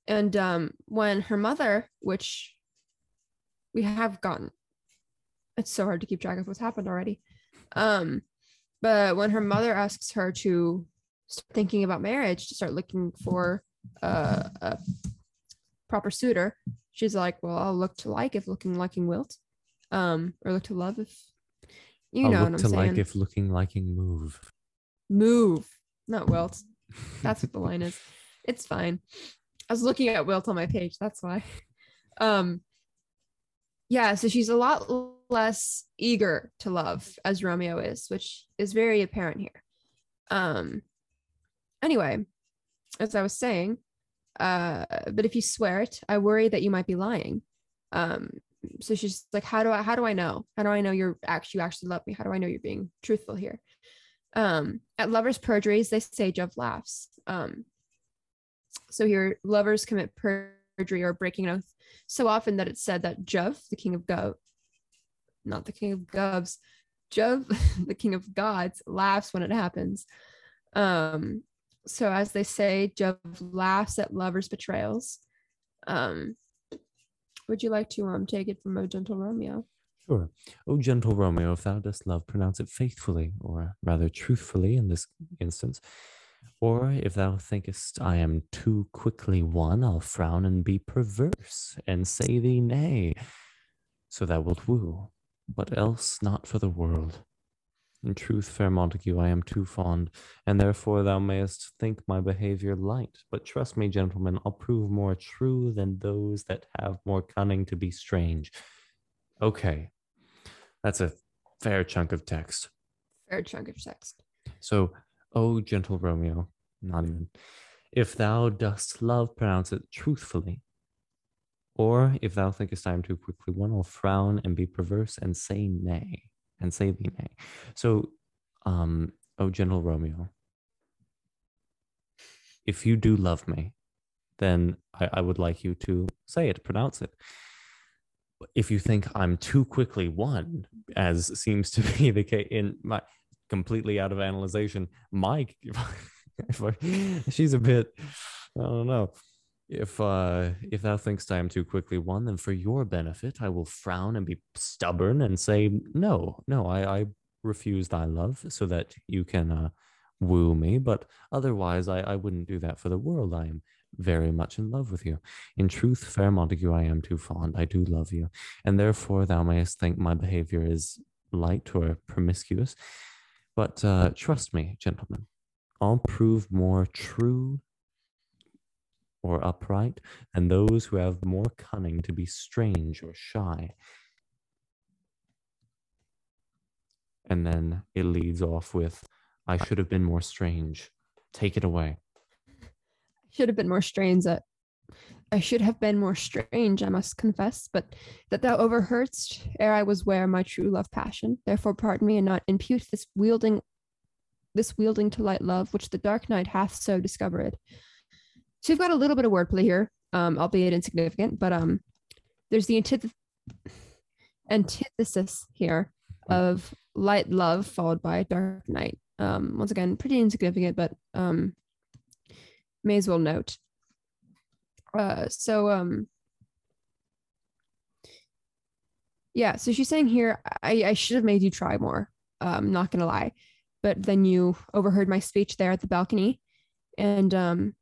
And um, when her mother, which we have gotten, it's so hard to keep track of what's happened already. Um, but when her mother asks her to start thinking about marriage, to start looking for uh, a proper suitor, she's like, "Well, I'll look to like if looking liking wilt, um, or look to love if you I'll know look what to I'm saying." like if looking liking move. Move, not wilt. That's what the line is. It's fine. I was looking at Wilt on my page. That's why. Um, yeah, so she's a lot less eager to love as Romeo is, which is very apparent here. Um, anyway, as I was saying, uh, but if you swear it, I worry that you might be lying. Um, so she's like, how do I, how do I know? How do I know you're actually, you actually love me? How do I know you're being truthful here? Um, at lovers' perjuries, they say Jove laughs. Um, so here, lovers commit perjury or breaking an oath so often that it's said that Jove, the king of go, not the king of goves, Jove, the king of gods, laughs when it happens. Um, so as they say, Jove laughs at lovers' betrayals. Um, would you like to um take it from O Gentle Romeo? Sure. O gentle Romeo, if thou dost love, pronounce it faithfully, or rather truthfully in this instance. Or if thou thinkest I am too quickly won, I'll frown and be perverse, and say thee nay. So thou wilt woo, but else not for the world. In truth, fair Montague, I am too fond, and therefore thou mayest think my behavior light. But trust me, gentlemen, I'll prove more true than those that have more cunning to be strange. Okay, that's a fair chunk of text. Fair chunk of text. So, O gentle Romeo, not even, if thou dost love, pronounce it truthfully. Or if thou thinkest am too quickly won, I'll frown and be perverse and say nay, and say thee nay. So, um, O gentle Romeo, if you do love me, then I, I would like you to say it, pronounce it. If you think I'm too quickly won, as seems to be the case in my completely out of analyzation, my if I, she's a bit, I don't know. If uh if thou thinkst I am too quickly won, then for your benefit I will frown and be stubborn and say no, no, I, I refuse thy love so that you can uh, woo me. But otherwise, I, I wouldn't do that for the world. I am very much in love with you. In truth, fair Montague, I am too fond. I do love you, and therefore thou mayest think my behavior is light or promiscuous. But uh, trust me, gentlemen, I'll prove more true or upright than those who have more cunning to be strange or shy. And then it leads off with, I should have been more strange. Take it away. should have been more strange that I should have been more strange, I must confess, but that thou overheardst ere I was ware my true love passion. Therefore pardon me and not impute this wielding this wielding to light love, which the dark night hath so discovered. So you've got a little bit of wordplay here, um, albeit insignificant, but um there's the antith- antithesis here of light love followed by dark night. Um, once again, pretty insignificant, but um may as well note. Uh, so um, yeah. So she's saying here, I, I should have made you try more. Um, not gonna lie, but then you overheard my speech there at the balcony, and um,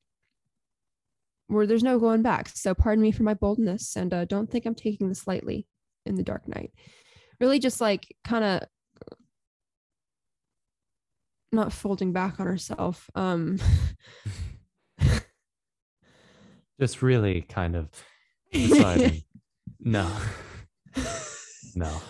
where there's no going back. So pardon me for my boldness, and uh, don't think I'm taking this lightly in the dark night. Really, just like kind of not folding back on herself. Um. Just really kind of deciding, no, no.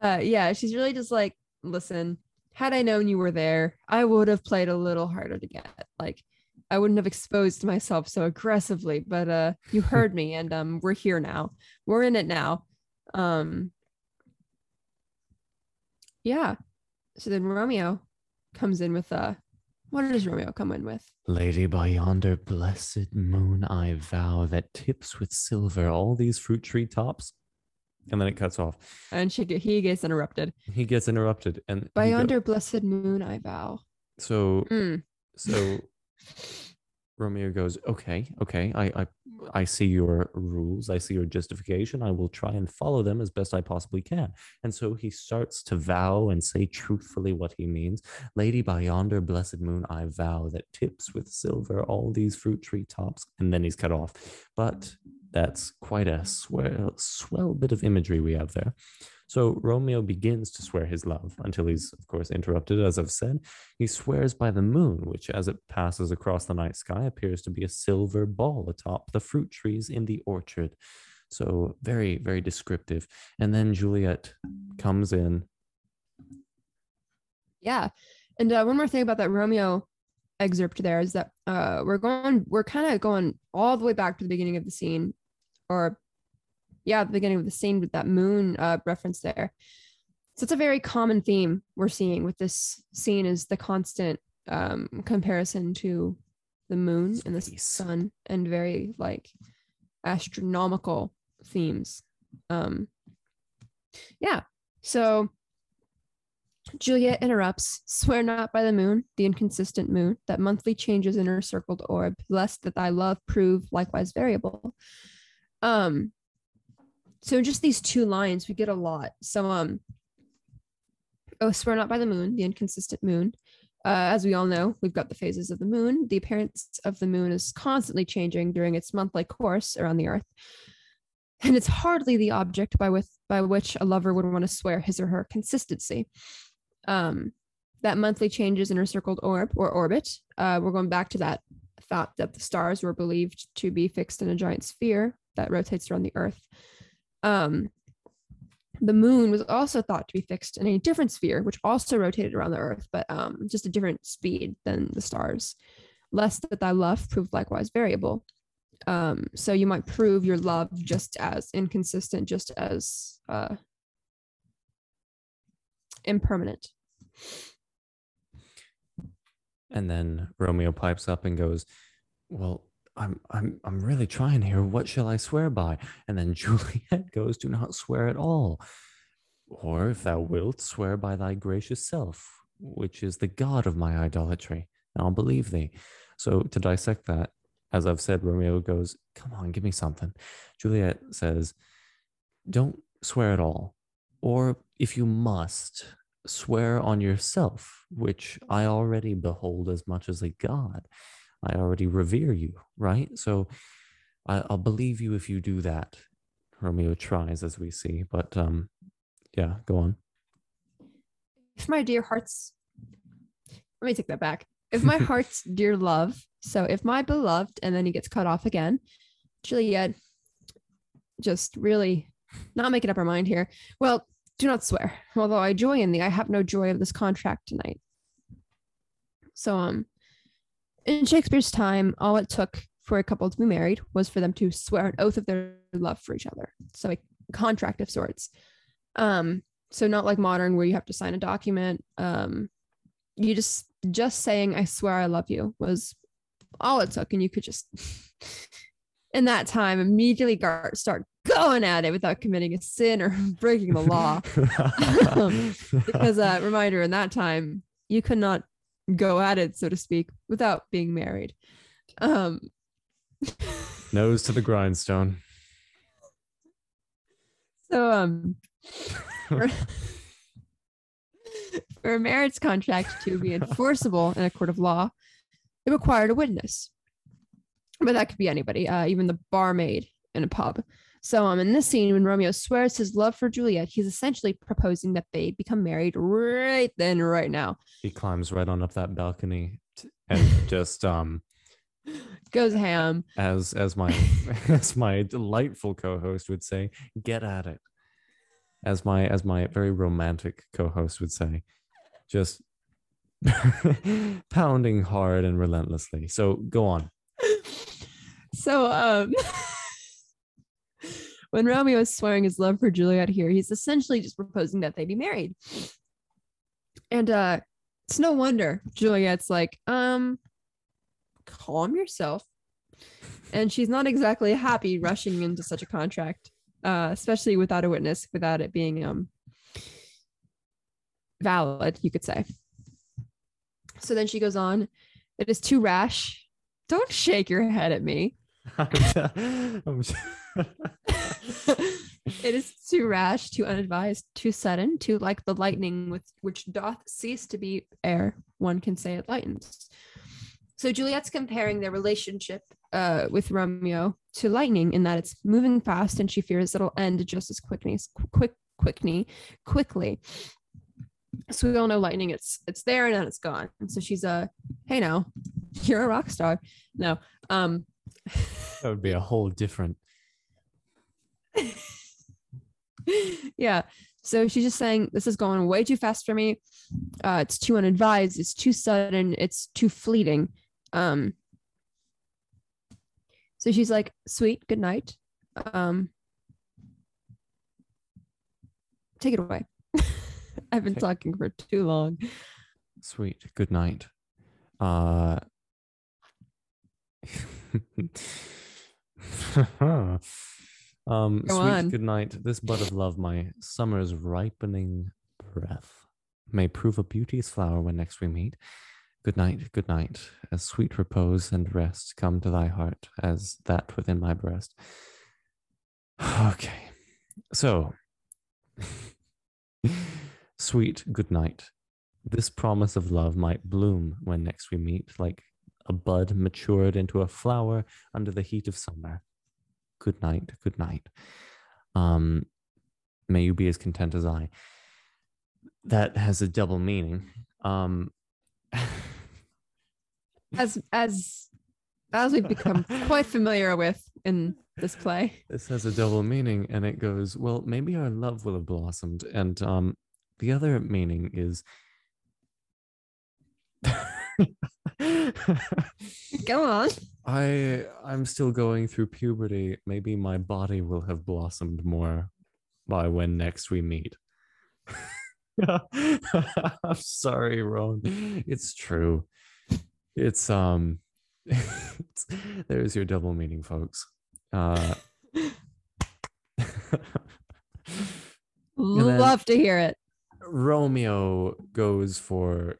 uh yeah she's really just like listen had i known you were there i would have played a little harder to get like I wouldn't have exposed myself so aggressively, but uh you heard me and um we're here now. We're in it now. Um yeah. So then Romeo comes in with uh what does Romeo come in with? Lady, by yonder blessed moon, I vow that tips with silver all these fruit tree tops. And then it cuts off. And she he gets interrupted. He gets interrupted. And By he go- yonder blessed moon I vow. so Mm. so Romeo goes, Okay, okay, I, I I see your rules, I see your justification. I will try and follow them as best I possibly can. And so he starts to vow and say truthfully what he means. Lady, by yonder blessed moon, I vow that tips with silver all these fruit tree tops. And then he's cut off. But that's quite a swell, swell bit of imagery we have there. So Romeo begins to swear his love until he's, of course, interrupted, as I've said. He swears by the moon, which, as it passes across the night sky, appears to be a silver ball atop the fruit trees in the orchard. So, very, very descriptive. And then Juliet comes in. Yeah. And uh, one more thing about that Romeo excerpt there is that uh, we're going, we're kind of going all the way back to the beginning of the scene, or yeah, the beginning of the scene with that moon uh, reference there. So it's a very common theme we're seeing with this scene is the constant um, comparison to the moon and the sun and very like astronomical themes. Um, yeah. So Juliet interrupts, swear not by the moon, the inconsistent moon, that monthly changes in her circled orb, lest that thy love prove likewise variable. Um, so just these two lines, we get a lot. So um, oh, swear not by the moon, the inconsistent moon. Uh, as we all know, we've got the phases of the moon. The appearance of the moon is constantly changing during its monthly course around the earth. And it's hardly the object by with by which a lover would want to swear his or her consistency. Um, that monthly changes in her circled orb or orbit. Uh, we're going back to that thought that the stars were believed to be fixed in a giant sphere that rotates around the earth. Um, the moon was also thought to be fixed in a different sphere, which also rotated around the earth, but um, just a different speed than the stars. Lest that thy love proved likewise variable. Um, so you might prove your love just as inconsistent, just as uh, impermanent. And then Romeo pipes up and goes, Well, I'm I'm I'm really trying here. What shall I swear by? And then Juliet goes, Do not swear at all. Or if thou wilt, swear by thy gracious self, which is the God of my idolatry, and I'll believe thee. So to dissect that, as I've said, Romeo goes, Come on, give me something. Juliet says, Don't swear at all. Or if you must, swear on yourself, which I already behold as much as a God. I already revere you, right? So I, I'll believe you if you do that. Romeo tries, as we see, but um, yeah, go on. If my dear heart's, let me take that back. If my heart's dear love, so if my beloved, and then he gets cut off again, Juliet just really not making up her mind here. Well, do not swear. Although I joy in thee, I have no joy of this contract tonight. So, um, in Shakespeare's time, all it took for a couple to be married was for them to swear an oath of their love for each other. So, a contract of sorts. Um, so not like modern where you have to sign a document. Um, you just just saying I swear I love you was all it took, and you could just in that time immediately start going at it without committing a sin or breaking the law. because uh reminder in that time you could not go at it so to speak without being married. Um Nose to the grindstone. so um for, for a marriage contract to be enforceable in a court of law it required a witness. But that could be anybody uh, even the barmaid in a pub so um in this scene when romeo swears his love for juliet he's essentially proposing that they become married right then right now he climbs right on up that balcony and just um goes ham as as my as my delightful co-host would say get at it as my as my very romantic co-host would say just pounding hard and relentlessly. So go on. So um when Romeo is swearing his love for Juliet here, he's essentially just proposing that they be married. And uh it's no wonder Juliet's like, um, calm yourself. And she's not exactly happy rushing into such a contract, uh, especially without a witness, without it being um valid, you could say. So then she goes on, it is too rash. Don't shake your head at me. I'm- it is too rash, too unadvised, too sudden, too like the lightning with which doth cease to be ere. One can say it lightens. So Juliet's comparing their relationship uh, with Romeo to lightning in that it's moving fast and she fears it'll end just as quickly, quick, quickly, quickly. So we all know lightning. It's it's there and then it's gone. And so she's a, hey now, you're a rock star. No, um, that would be a whole different. yeah. So she's just saying this is going way too fast for me. Uh, it's too unadvised. It's too sudden. It's too fleeting. Um. So she's like, "Sweet, good night. Um, take it away." I've been talking for too long. Sweet, good night. Uh. um, Go sweet on. good night. This bud of love, my summer's ripening breath, may prove a beauty's flower when next we meet. Good night, good night. As sweet repose and rest come to thy heart as that within my breast. Okay, so sweet good night. This promise of love might bloom when next we meet, like a bud matured into a flower under the heat of summer. Good night, good night. Um, may you be as content as I. That has a double meaning. Um, As as as we've become quite familiar with in this play. this has a double meaning, and it goes, well, maybe our love will have blossomed. And um, the other meaning is. Go on. I I'm still going through puberty. Maybe my body will have blossomed more by when next we meet. I'm sorry, Ron. It's true. It's um it's, there's your double meaning, folks. Uh Love to hear it. Romeo goes for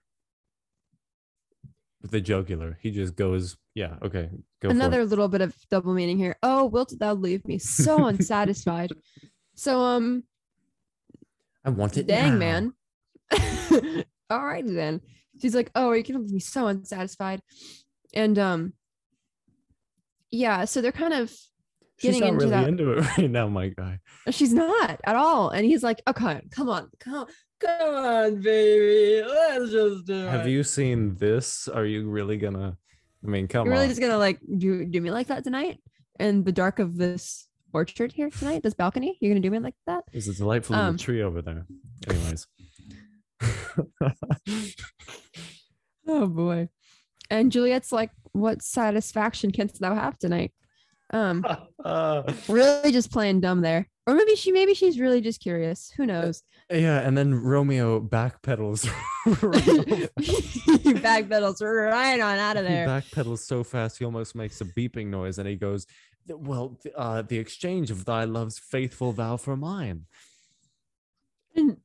the jugular. He just goes, yeah, okay, go. Another little bit of double meaning here. Oh, wilt thou leave me so unsatisfied? so um I want it dang now. man. All right then. She's like, Oh, are you gonna leave me so unsatisfied? And um yeah, so they're kind of She's getting not into really that- into it right now, my guy. she's not at all. And he's like, Okay, come on, come come on, baby. Let's just do it. Have it. you seen this? Are you really gonna? I mean, come You're really on. just gonna like do do me like that tonight in the dark of this orchard here tonight, this balcony? You're gonna do me like that? There's a delightful little Um, tree over there. Anyways. Oh boy. And Juliet's like, What satisfaction canst thou have tonight? Um, Uh, really just playing dumb there. Or maybe she maybe she's really just curious. Who knows? yeah, and then Romeo backpedals. backpedals right on out of He there. backpedals so fast he almost makes a beeping noise, and he goes, "Well, uh, the exchange of thy love's faithful vow for mine." And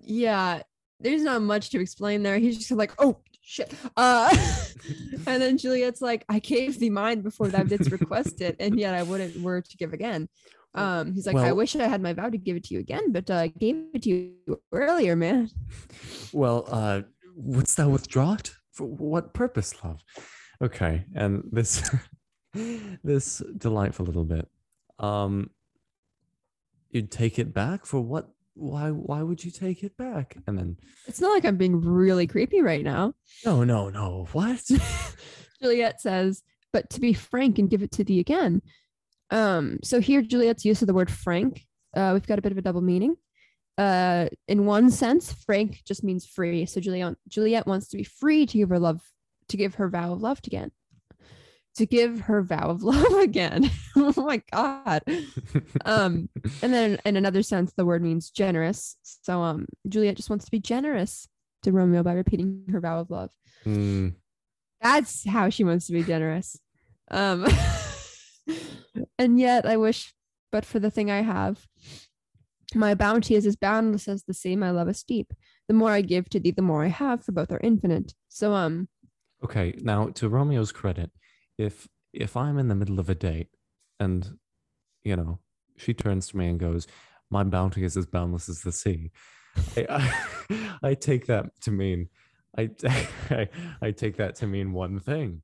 yeah, there's not much to explain there. He's just like, oh shit. Uh and then Juliet's like, I gave thee mine before thou didst request it, and yet I wouldn't were to give again. Um, he's like, I wish I had my vow to give it to you again, but uh, I gave it to you earlier, man. Well, uh, wouldst thou withdraw it? For what purpose, love? Okay, and this this delightful little bit. Um you'd take it back for what why why would you take it back? And then It's not like I'm being really creepy right now. no, no, no. What? Juliet says, but to be frank and give it to thee again. Um, so here Juliet's use of the word frank, uh, we've got a bit of a double meaning. uh, in one sense, frank just means free. So Juliet Juliet wants to be free to give her love, to give her vow of love again, to give her vow of love again. oh my god. Um, and then in another sense, the word means generous. So um, Juliet just wants to be generous to Romeo by repeating her vow of love. Mm, That's how she wants to be generous. Um, and yet I wish, but for the thing I have, my bounty is as boundless as the sea my love is deep. The more I give to thee, the more I have, for both are infinite. So um, okay, now to Romeo's credit, if if I'm in the middle of a date and you know she turns to me and goes, "My bounty is as boundless as the sea," I, I, I take that to mean I, I I take that to mean one thing.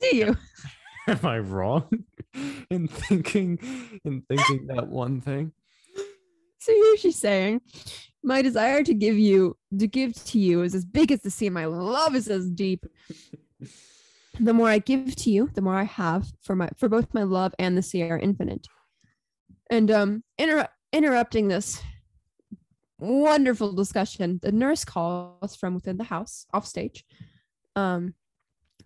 do you? Am I wrong in thinking in thinking that one thing? So here she's saying, my desire to give you, to give to you is as big as the sea. My love is as deep. The more I give to you, the more I have for my for both my love and the sea are infinite. And um inter- interrupting this wonderful discussion, the nurse calls from within the house, off stage. Um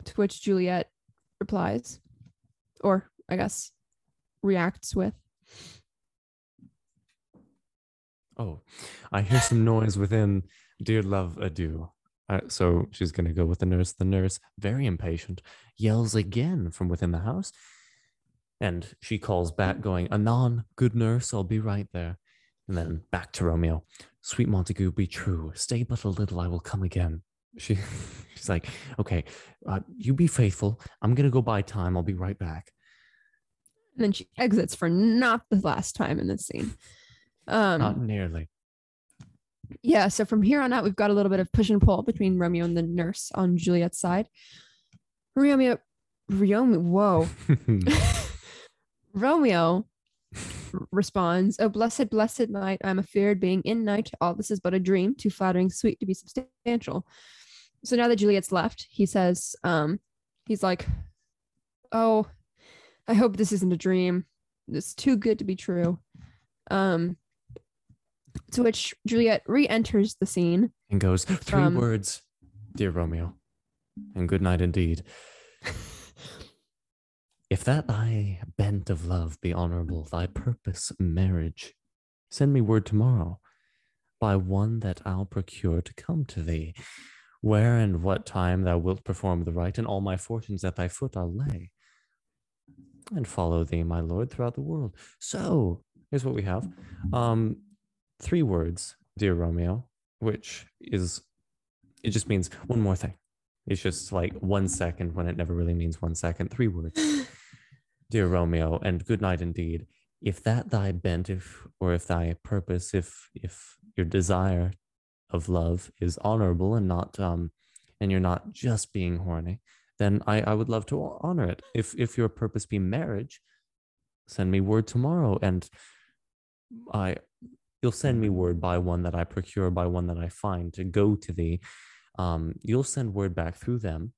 to which Juliet replies, or I guess reacts with. Oh, I hear some noise within. Dear love, adieu. Uh, so she's going to go with the nurse. The nurse, very impatient, yells again from within the house. And she calls back, going, Anon, good nurse, I'll be right there. And then back to Romeo. Sweet Montague, be true. Stay but a little, I will come again. She, she's like, okay, uh, you be faithful. I'm going to go buy time. I'll be right back. And then she exits for not the last time in this scene. Um, Not nearly. yeah, so from here on out, we've got a little bit of push and pull between Romeo and the nurse on Juliet's side. Romeo, Romeo, whoa. Romeo responds, Oh, blessed, blessed night, I'm afeard being in night. All this is but a dream, too flattering, sweet to be substantial. So now that Juliet's left, he says, um, he's like, Oh, I hope this isn't a dream. It's too good to be true. Um, to which Juliet re-enters the scene. and goes, Three From- words, dear Romeo, and good night indeed. if that thy bent of love be honorable, thy purpose marriage, send me word tomorrow by one that I'll procure to come to thee, where and what time thou wilt perform the rite, and all my fortunes at thy foot I'll lay, and follow thee, my lord, throughout the world. So here's what we have. Um, three words, dear Romeo, which is it just means one more thing. It's just like one second when it never really means one second. Three words. Dear Romeo, and good night indeed. If that thy bent, if or if thy purpose, if if your desire of love is honorable and not um and you're not just being horny, then I, I would love to honor it. If if your purpose be marriage, send me word tomorrow and I you'll send me word by one that I procure, by one that I find to go to thee. Um, you'll send word back through them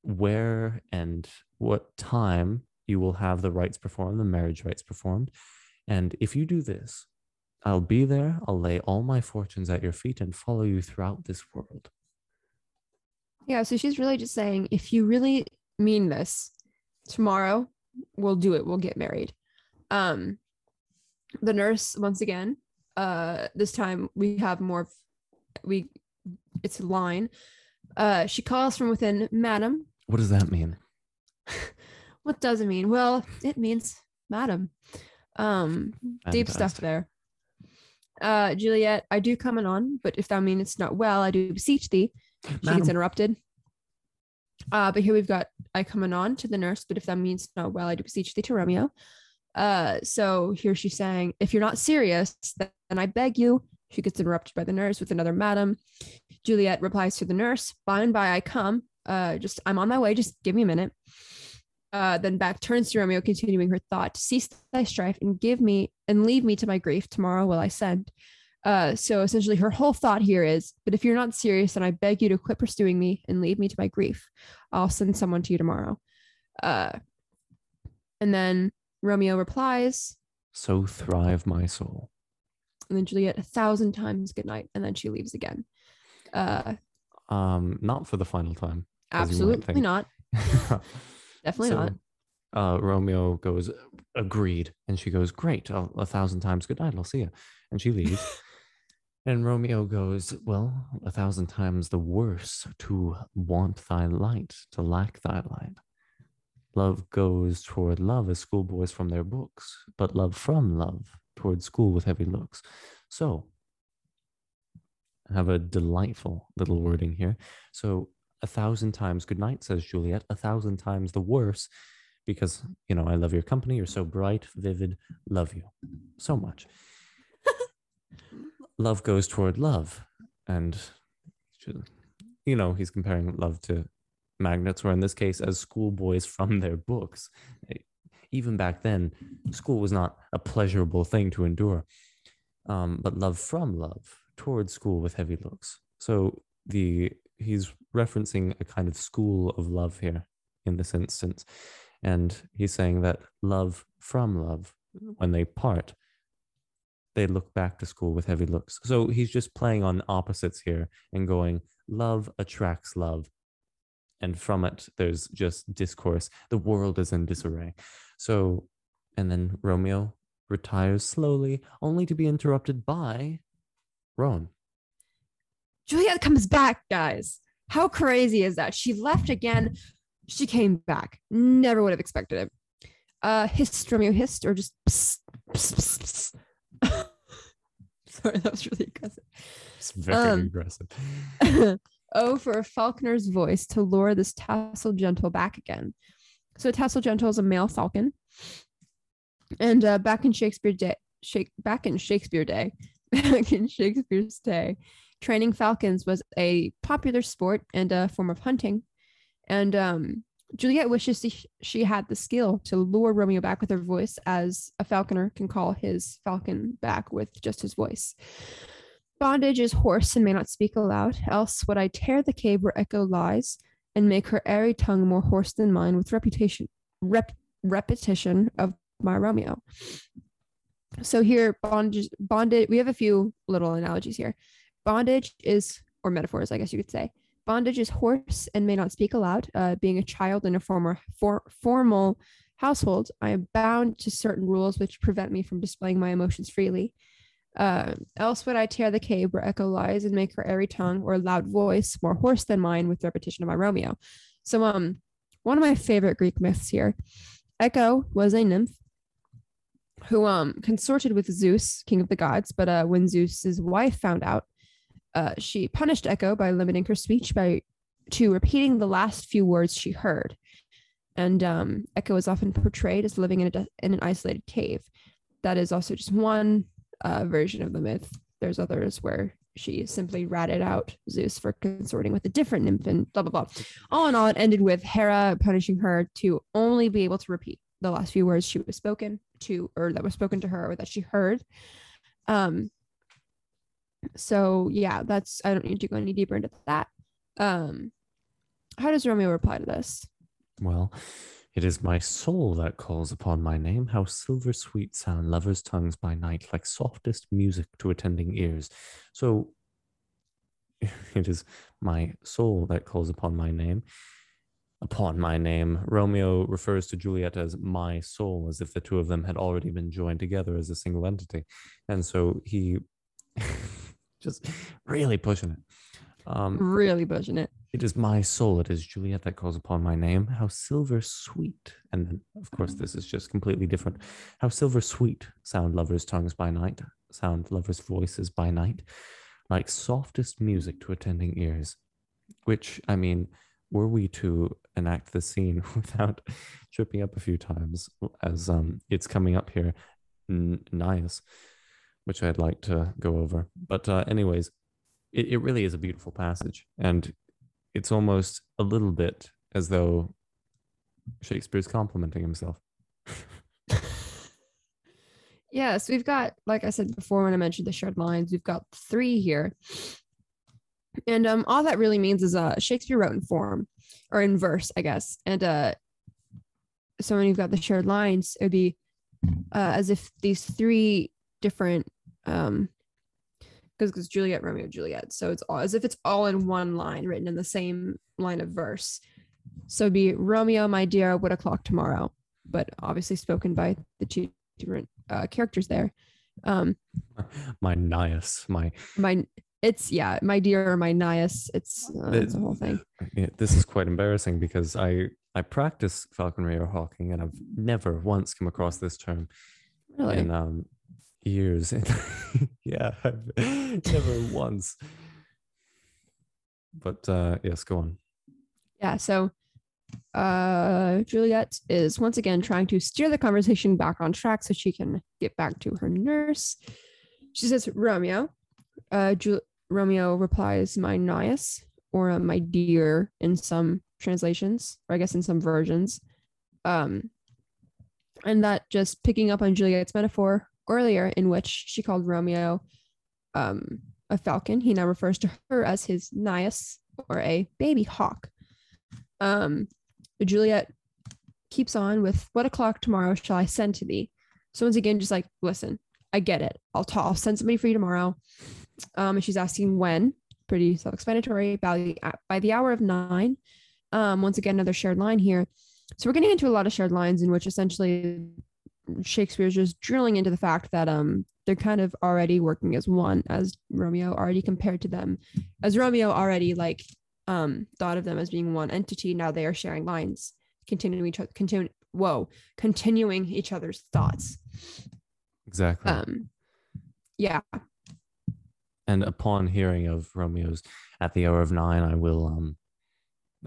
where and what time you will have the rites performed, the marriage rites performed. And if you do this, I'll be there. I'll lay all my fortunes at your feet and follow you throughout this world. Yeah, so she's really just saying, if you really mean this, tomorrow we'll do it. We'll get married. Um, the nurse once again. Uh, this time we have more. of- We, it's a line. Uh, she calls from within, Madam. What does that mean? What does it mean? Well, it means Madam. Um, deep stuff there. Uh, Juliet, I do come and on, but if thou meanest not well, I do beseech thee. She gets interrupted. Uh, but here we've got I come and on to the nurse, but if that means not well, I do beseech thee to Romeo. Uh, so here she's saying, if you're not serious, then I beg you. She gets interrupted by the nurse with another madam. Juliet replies to the nurse, by and by I come. Uh, just I'm on my way, just give me a minute. Uh, then back turns to Romeo, continuing her thought, cease thy strife and give me and leave me to my grief. Tomorrow will I send. Uh, so essentially, her whole thought here is, but if you're not serious, then I beg you to quit pursuing me and leave me to my grief. I'll send someone to you tomorrow. Uh, and then Romeo replies, so thrive my soul. And then Juliet a thousand times good night, and then she leaves again. Uh, Um, not for the final time. as you might absolutely not. Definitely So, not. Uh, Romeo goes, agreed. And she goes, great. I'll, a thousand times good night. I'll see you. And she leaves. and Romeo goes, well, a thousand times the worse to want thy light, to lack thy light. Love goes toward love as schoolboys from their books, but love from love toward school with heavy looks. So, I have a delightful little wording here. So, a thousand times good night, says Juliet, a thousand times the worse, because, you know, I love your company. You're so bright, vivid, love you so much. love goes toward love. And, you know, he's comparing love to magnets, or in this case, as schoolboys from their books. Even back then, school was not a pleasurable thing to endure, um, but love from love towards school with heavy looks. So the he's referencing a kind of school of love here in this instance, and he's saying that love from love, when they part, they look back to school with heavy looks. So he's just playing on opposites here and going, love attracts love. And from it, there's just discourse. The world is in disarray. So, and then Romeo retires slowly, only to be interrupted by Rowan. Juliet comes back, guys. How crazy is that? She left again. She came back. Never would have expected it. Uh, hissed Romeo hissed or just psst, psst, psst, psst. Sorry, that was really aggressive. It's very Um, aggressive. oh, for a falconer's voice to lure this tassel gentle back again. So tassel gentle is a male falcon, and uh, back in Shakespeare day, shake back in Shakespeare day, back in Shakespeare's day, training falcons was a popular sport and a form of hunting. And um, Juliet wishes to, she had the skill to lure Romeo back with her voice, as a falconer can call his falcon back with just his voice. Bondage is hoarse and may not speak aloud, else would I tear the cave where echo lies and make her airy tongue more hoarse than mine with reputation rep, repetition of my Romeo. So here, bondage, bondage, we have a few little analogies here. Bondage is, or metaphors, I guess you could say. Bondage is hoarse and may not speak aloud. Uh, being a child in a former for, formal household, I am bound to certain rules which prevent me from displaying my emotions freely. Uh, else would I tear the cave where echo lies and make her airy tongue or loud voice more hoarse than mine with repetition of my Romeo. So, um, one of my favorite Greek myths here. Echo was a nymph who um consorted with Zeus, king of the gods, but uh, when Zeus's wife found out, uh, she punished Echo by limiting her speech by to repeating the last few words she heard. And um, Echo is often portrayed as living in a de- in an isolated cave. That is also just one uh, version of the myth. There's others where she simply ratted out Zeus for consorting with a different nymph and blah blah blah. All in all, it ended with Hera punishing her to only be able to repeat the last few words she was spoken to, or that was spoken to her, or that she heard. Um. So yeah, that's I don't need to go any deeper into that. Um, how does Romeo reply to this? Well, it is my soul that calls upon my name. How silver sweet sound lovers' tongues by night, like softest music to attending ears. So it is my soul that calls upon my name. Upon my name, Romeo refers to Juliet as my soul, as if the two of them had already been joined together as a single entity. And so he just really pushing it. Um, Really pushing it. It is my soul, it is Juliet that calls upon my name. How silver sweet. And then, of course, this is just completely different. How silver sweet sound lovers' tongues by night, sound lovers' voices by night, like softest music to attending ears. Which, I mean, were we to enact the scene without tripping up a few times, as um, it's coming up here, N- which I'd like to go over. But, uh, anyways, it, it really is a beautiful passage. And it's almost a little bit as though Shakespeare's complimenting himself. Yes, we've got, like I said before when I mentioned the shared lines, we've got three here. And um, all that really means is uh, Shakespeare wrote in form or in verse, I guess. And uh, so when you've got the shared lines, it would be uh, as if these three different um because because Juliet, Romeo, Juliet. So it's all as if it's all in one line written in the same line of verse. So it'd be Romeo, my dear, what o'clock tomorrow? But obviously spoken by the two different uh, characters there. Um, my nyas, my my it's yeah, my dear, my nyas. It's, uh, it's the whole thing. Yeah, this is quite embarrassing because I I practice falconry or hawking, and I've never once come across this term Really? in um, years. yeah, I've never once. But uh, yes, go on. Yeah. So uh, Juliet is once again trying to steer the conversation back on track so she can get back to her nurse. She says, Romeo. Uh, Ju- Romeo replies, my nyas, or uh, my dear in some translations, or I guess in some versions. Um, and that just picking up on Juliet's metaphor earlier, in which she called Romeo um, a falcon, he now refers to her as his nyas, or a baby hawk. Um, Juliet keeps on with, What o'clock tomorrow shall I send to thee? So once again, just like, listen, I get it. I'll, t- I'll send somebody for you tomorrow. Um, and she's asking when, pretty self explanatory, by the, by the hour of nine. Um, once again, another shared line here. So we're getting into a lot of shared lines in which essentially Shakespeare's just drilling into the fact that um they're kind of already working as one, as Romeo already compared to them, as Romeo already like um thought of them as being one entity. Now they are sharing lines, continuing each other, continue, whoa, continuing each other's thoughts. Exactly. Um, yeah. And upon hearing of Romeo's at the hour of nine, I will um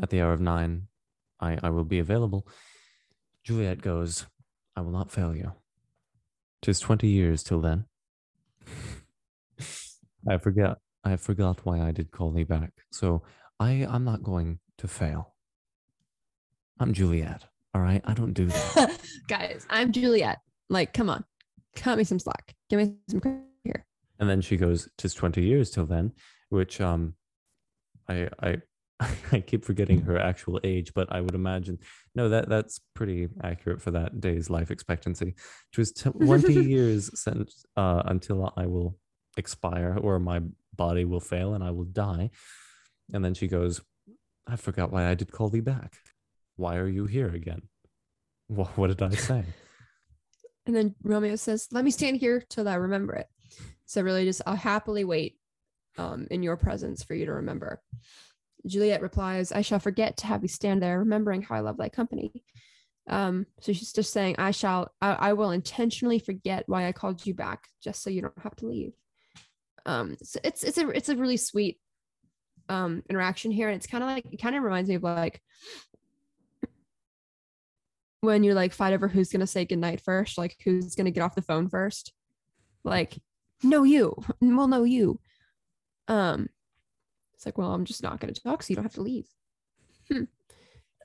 at the hour of nine, I, I will be available. Juliet goes, I will not fail you. Tis twenty years till then. I forget I forgot why I did call thee back. So I I'm not going to fail. I'm Juliet. All right. I don't do that. Guys, I'm Juliet. Like, come on. Cut me some slack. Give me some credit here. And then she goes, "Tis twenty years till then," which um, I I I keep forgetting her actual age, but I would imagine no, that that's pretty accurate for that day's life expectancy, which was twenty years since uh, until I will expire or my body will fail and I will die. And then she goes, "I forgot why I did call thee back. Why are you here again? What, what did I say?" And then Romeo says, Let me stand here till I remember it. So really just I'll happily wait um, in your presence for you to remember. Juliet replies, I shall forget to have you stand there, remembering how I love thy company. Um, so she's just saying, I shall, I, I will intentionally forget why I called you back, just so you don't have to leave. Um, so it's it's a it's a really sweet um interaction here, and it's kind of like it kind of reminds me of like when you're like fight over who's gonna say goodnight first, like who's gonna get off the phone first. Like, no, you. Well, no, you. Um, it's like, well, I'm just not gonna talk, so you don't have to leave. Hmm.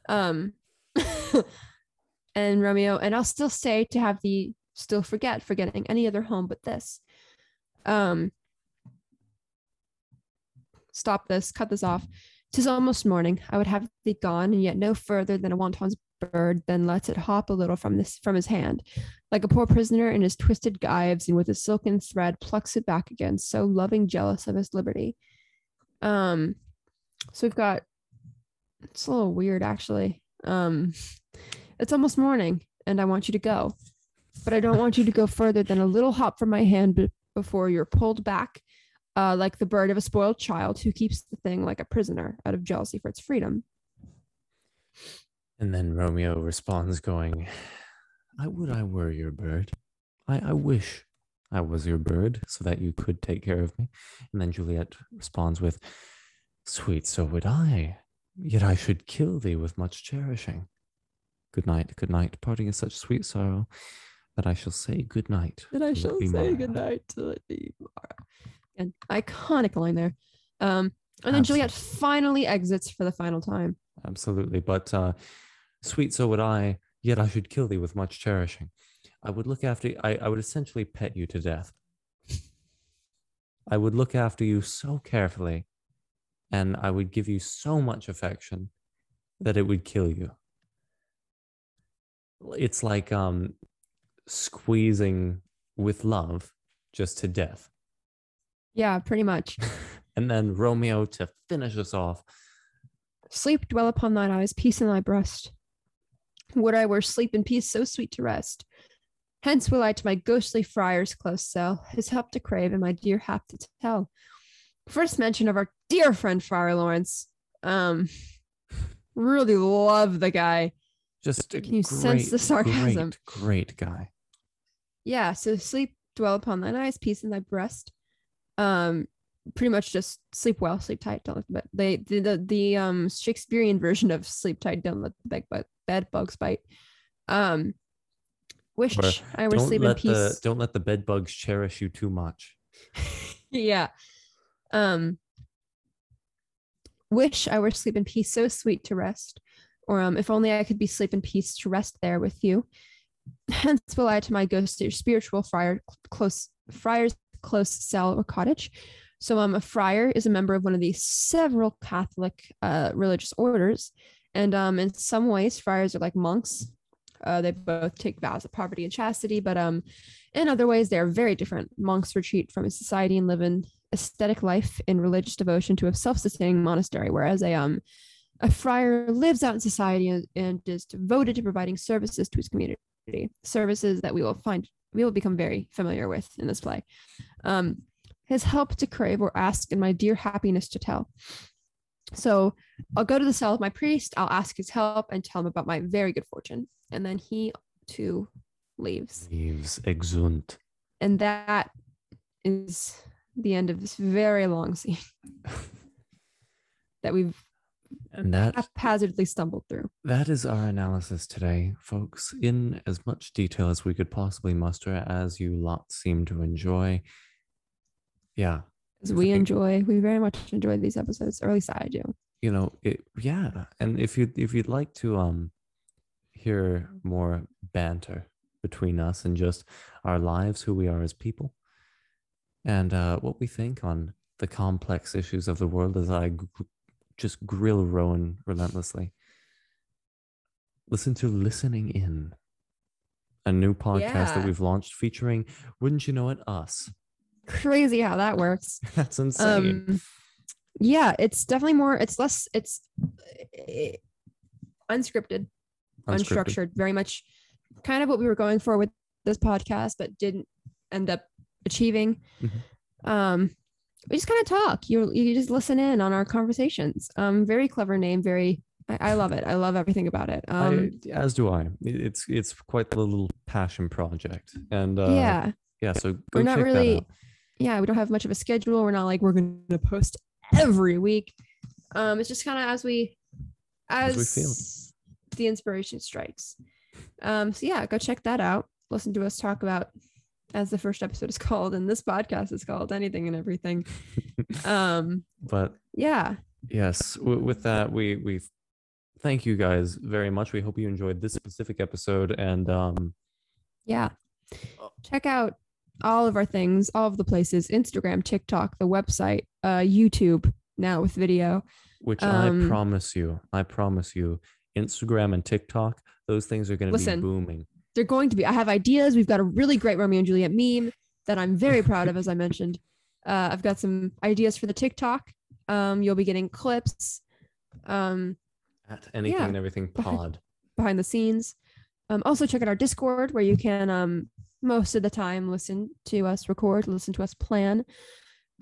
Um, and Romeo, and I'll still say to have the still forget, forgetting any other home but this. Um, stop this, cut this off. Tis almost morning. I would have thee gone, and yet no further than a wanton's bird then lets it hop a little from this from his hand, like a poor prisoner in his twisted gyves, and with a silken thread plucks it back again, so loving jealous of his liberty. Um, so we've got it's a little weird actually. Um, it's almost morning, and I want you to go, but I don't want you to go further than a little hop from my hand b- before you're pulled back uh, like the bird of a spoiled child who keeps the thing like a prisoner out of jealousy for its freedom. And then Romeo responds, going, I would I were your bird. I, I wish I was your bird so that you could take care of me. And then Juliet responds with, Sweet, so would I. Yet I should kill thee with much cherishing. Good night, good night. Parting is such sweet sorrow that I shall say good night. That I shall say tomorrow." good night to thee tomorrow. An iconic line there. Um, and then Juliet finally exits for the final time. Absolutely. But uh, sweet, so would I, yet I should kill thee with much cherishing. I would look after I, I would essentially pet you to death. I would look after you so carefully, and I would give you so much affection that it would kill you. It's like um squeezing with love just to death. Yeah, pretty much. And then Romeo to finish us off. Sleep dwell upon thine eyes, peace in thy breast. Would I were sleep and peace so sweet to rest. Hence will I to my ghostly friar's close cell, his help to crave and my dear hap to tell. First mention of our dear friend Friar Lawrence. Um, really love the guy. Just a Can you sense the sarcasm? Great, great guy. Yeah, so sleep dwell upon thine eyes, peace in thy breast. Um, pretty much just sleep well, sleep tight, don't let the bed. They the the, the um Shakespearean version of sleep tight, don't let the bed bugs bite. Um, wish Or I were sleep in let the peace. don't let the bed bugs cherish you too much. yeah. Um wish I were sleep in peace, so sweet to rest. Or um, if only I could be sleep in peace to rest there with you. Hence will I to my ghost your spiritual friar close friar's close cell or cottage. So um a friar is a member of one of these several Catholic uh religious orders. And um in some ways friars are like monks. Uh, they both take vows of poverty and chastity, but um in other ways, they are very different. Monks retreat from society and live an aesthetic life in religious devotion to a self-sustaining monastery, whereas a um a friar lives out in society and, and is devoted to providing services to his community. Services that we will find we will become very familiar with in this play. Um, his help to crave or ask, and my dear happiness to tell. So I'll go to the cell of my priest. I'll ask his help and tell him about my very good fortune, and then he too leaves Leaves exeunt. and that is the end of this very long scene that we've And that haphazardly stumbled through. that is our analysis today, folks, in as much detail as we could possibly muster, as you lot seem to enjoy. Yeah, As we enjoy, we very much enjoy these episodes, or at least I do. you know it yeah and if you if you'd like to um hear more banter between us and just our lives who we are as people and uh what we think on the complex issues of the world as i g- just grill rowan relentlessly listen to listening in a new podcast that we've launched featuring wouldn't you know it us Crazy how that works. that's insane Um, yeah, it's definitely more. It's less. It's eh, unscripted, Unscripted. unstructured. Very much, kind of what we were going for with this podcast, but didn't end up achieving. Mhm. Um, we just kind of talk. You you just listen in on our conversations. Um, very clever name. Very. I, I love it. I love everything about it. Um, I, as do I. It's it's quite the little passion project, and uh, yeah. yeah. So go We're not check really- that out. Yeah, we don't have much of a schedule. We're not like we're gonna post every week. Um, it's just kind of as we as, As we feel. the inspiration strikes. Um, so yeah, go check that out. Listen to us talk about as the first episode is called, and this podcast is called anything and everything. Um, But yeah, yes, w- with that, we we thank you guys very much. We hope you enjoyed this specific episode, and um, yeah. Oh. Check out all of our things, all of the places: Instagram, TikTok, the website, uh, YouTube. Now with video. which Um, I promise you, I promise you, Instagram and TikTok, those things are going to be booming. they're going to be. I have ideas. We've got a really great Romeo and Juliet meme that I'm very proud of, as I mentioned. Uh, I've got some ideas for the TikTok. Um, you'll be getting clips um, At anything Yeah. and everything Behind- pod. behind the scenes. Um, also, check out our Discord where you can um, most of the time listen to us record, listen to us plan.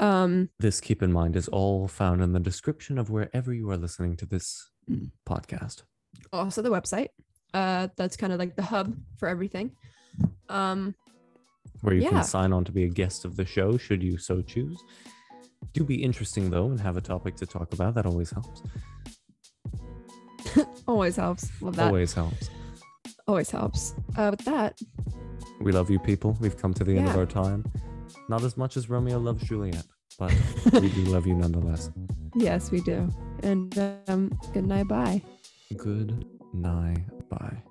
Um, This, keep in mind, is all found in the description of wherever you are listening to this podcast. also, the website. Uh, that's kind of like the hub for everything. Um, where you Yeah. can sign on to be a guest of the show should you so choose. Do be interesting though and have a topic to talk about. That always helps. always helps. Love that. Always helps. always helps. Uh, with that, We love you people. We've come to the end of our time. Not as much as Romeo loves Juliet, but we do love you nonetheless. yes, we do. And um, good night. Bye. Good night. Bye.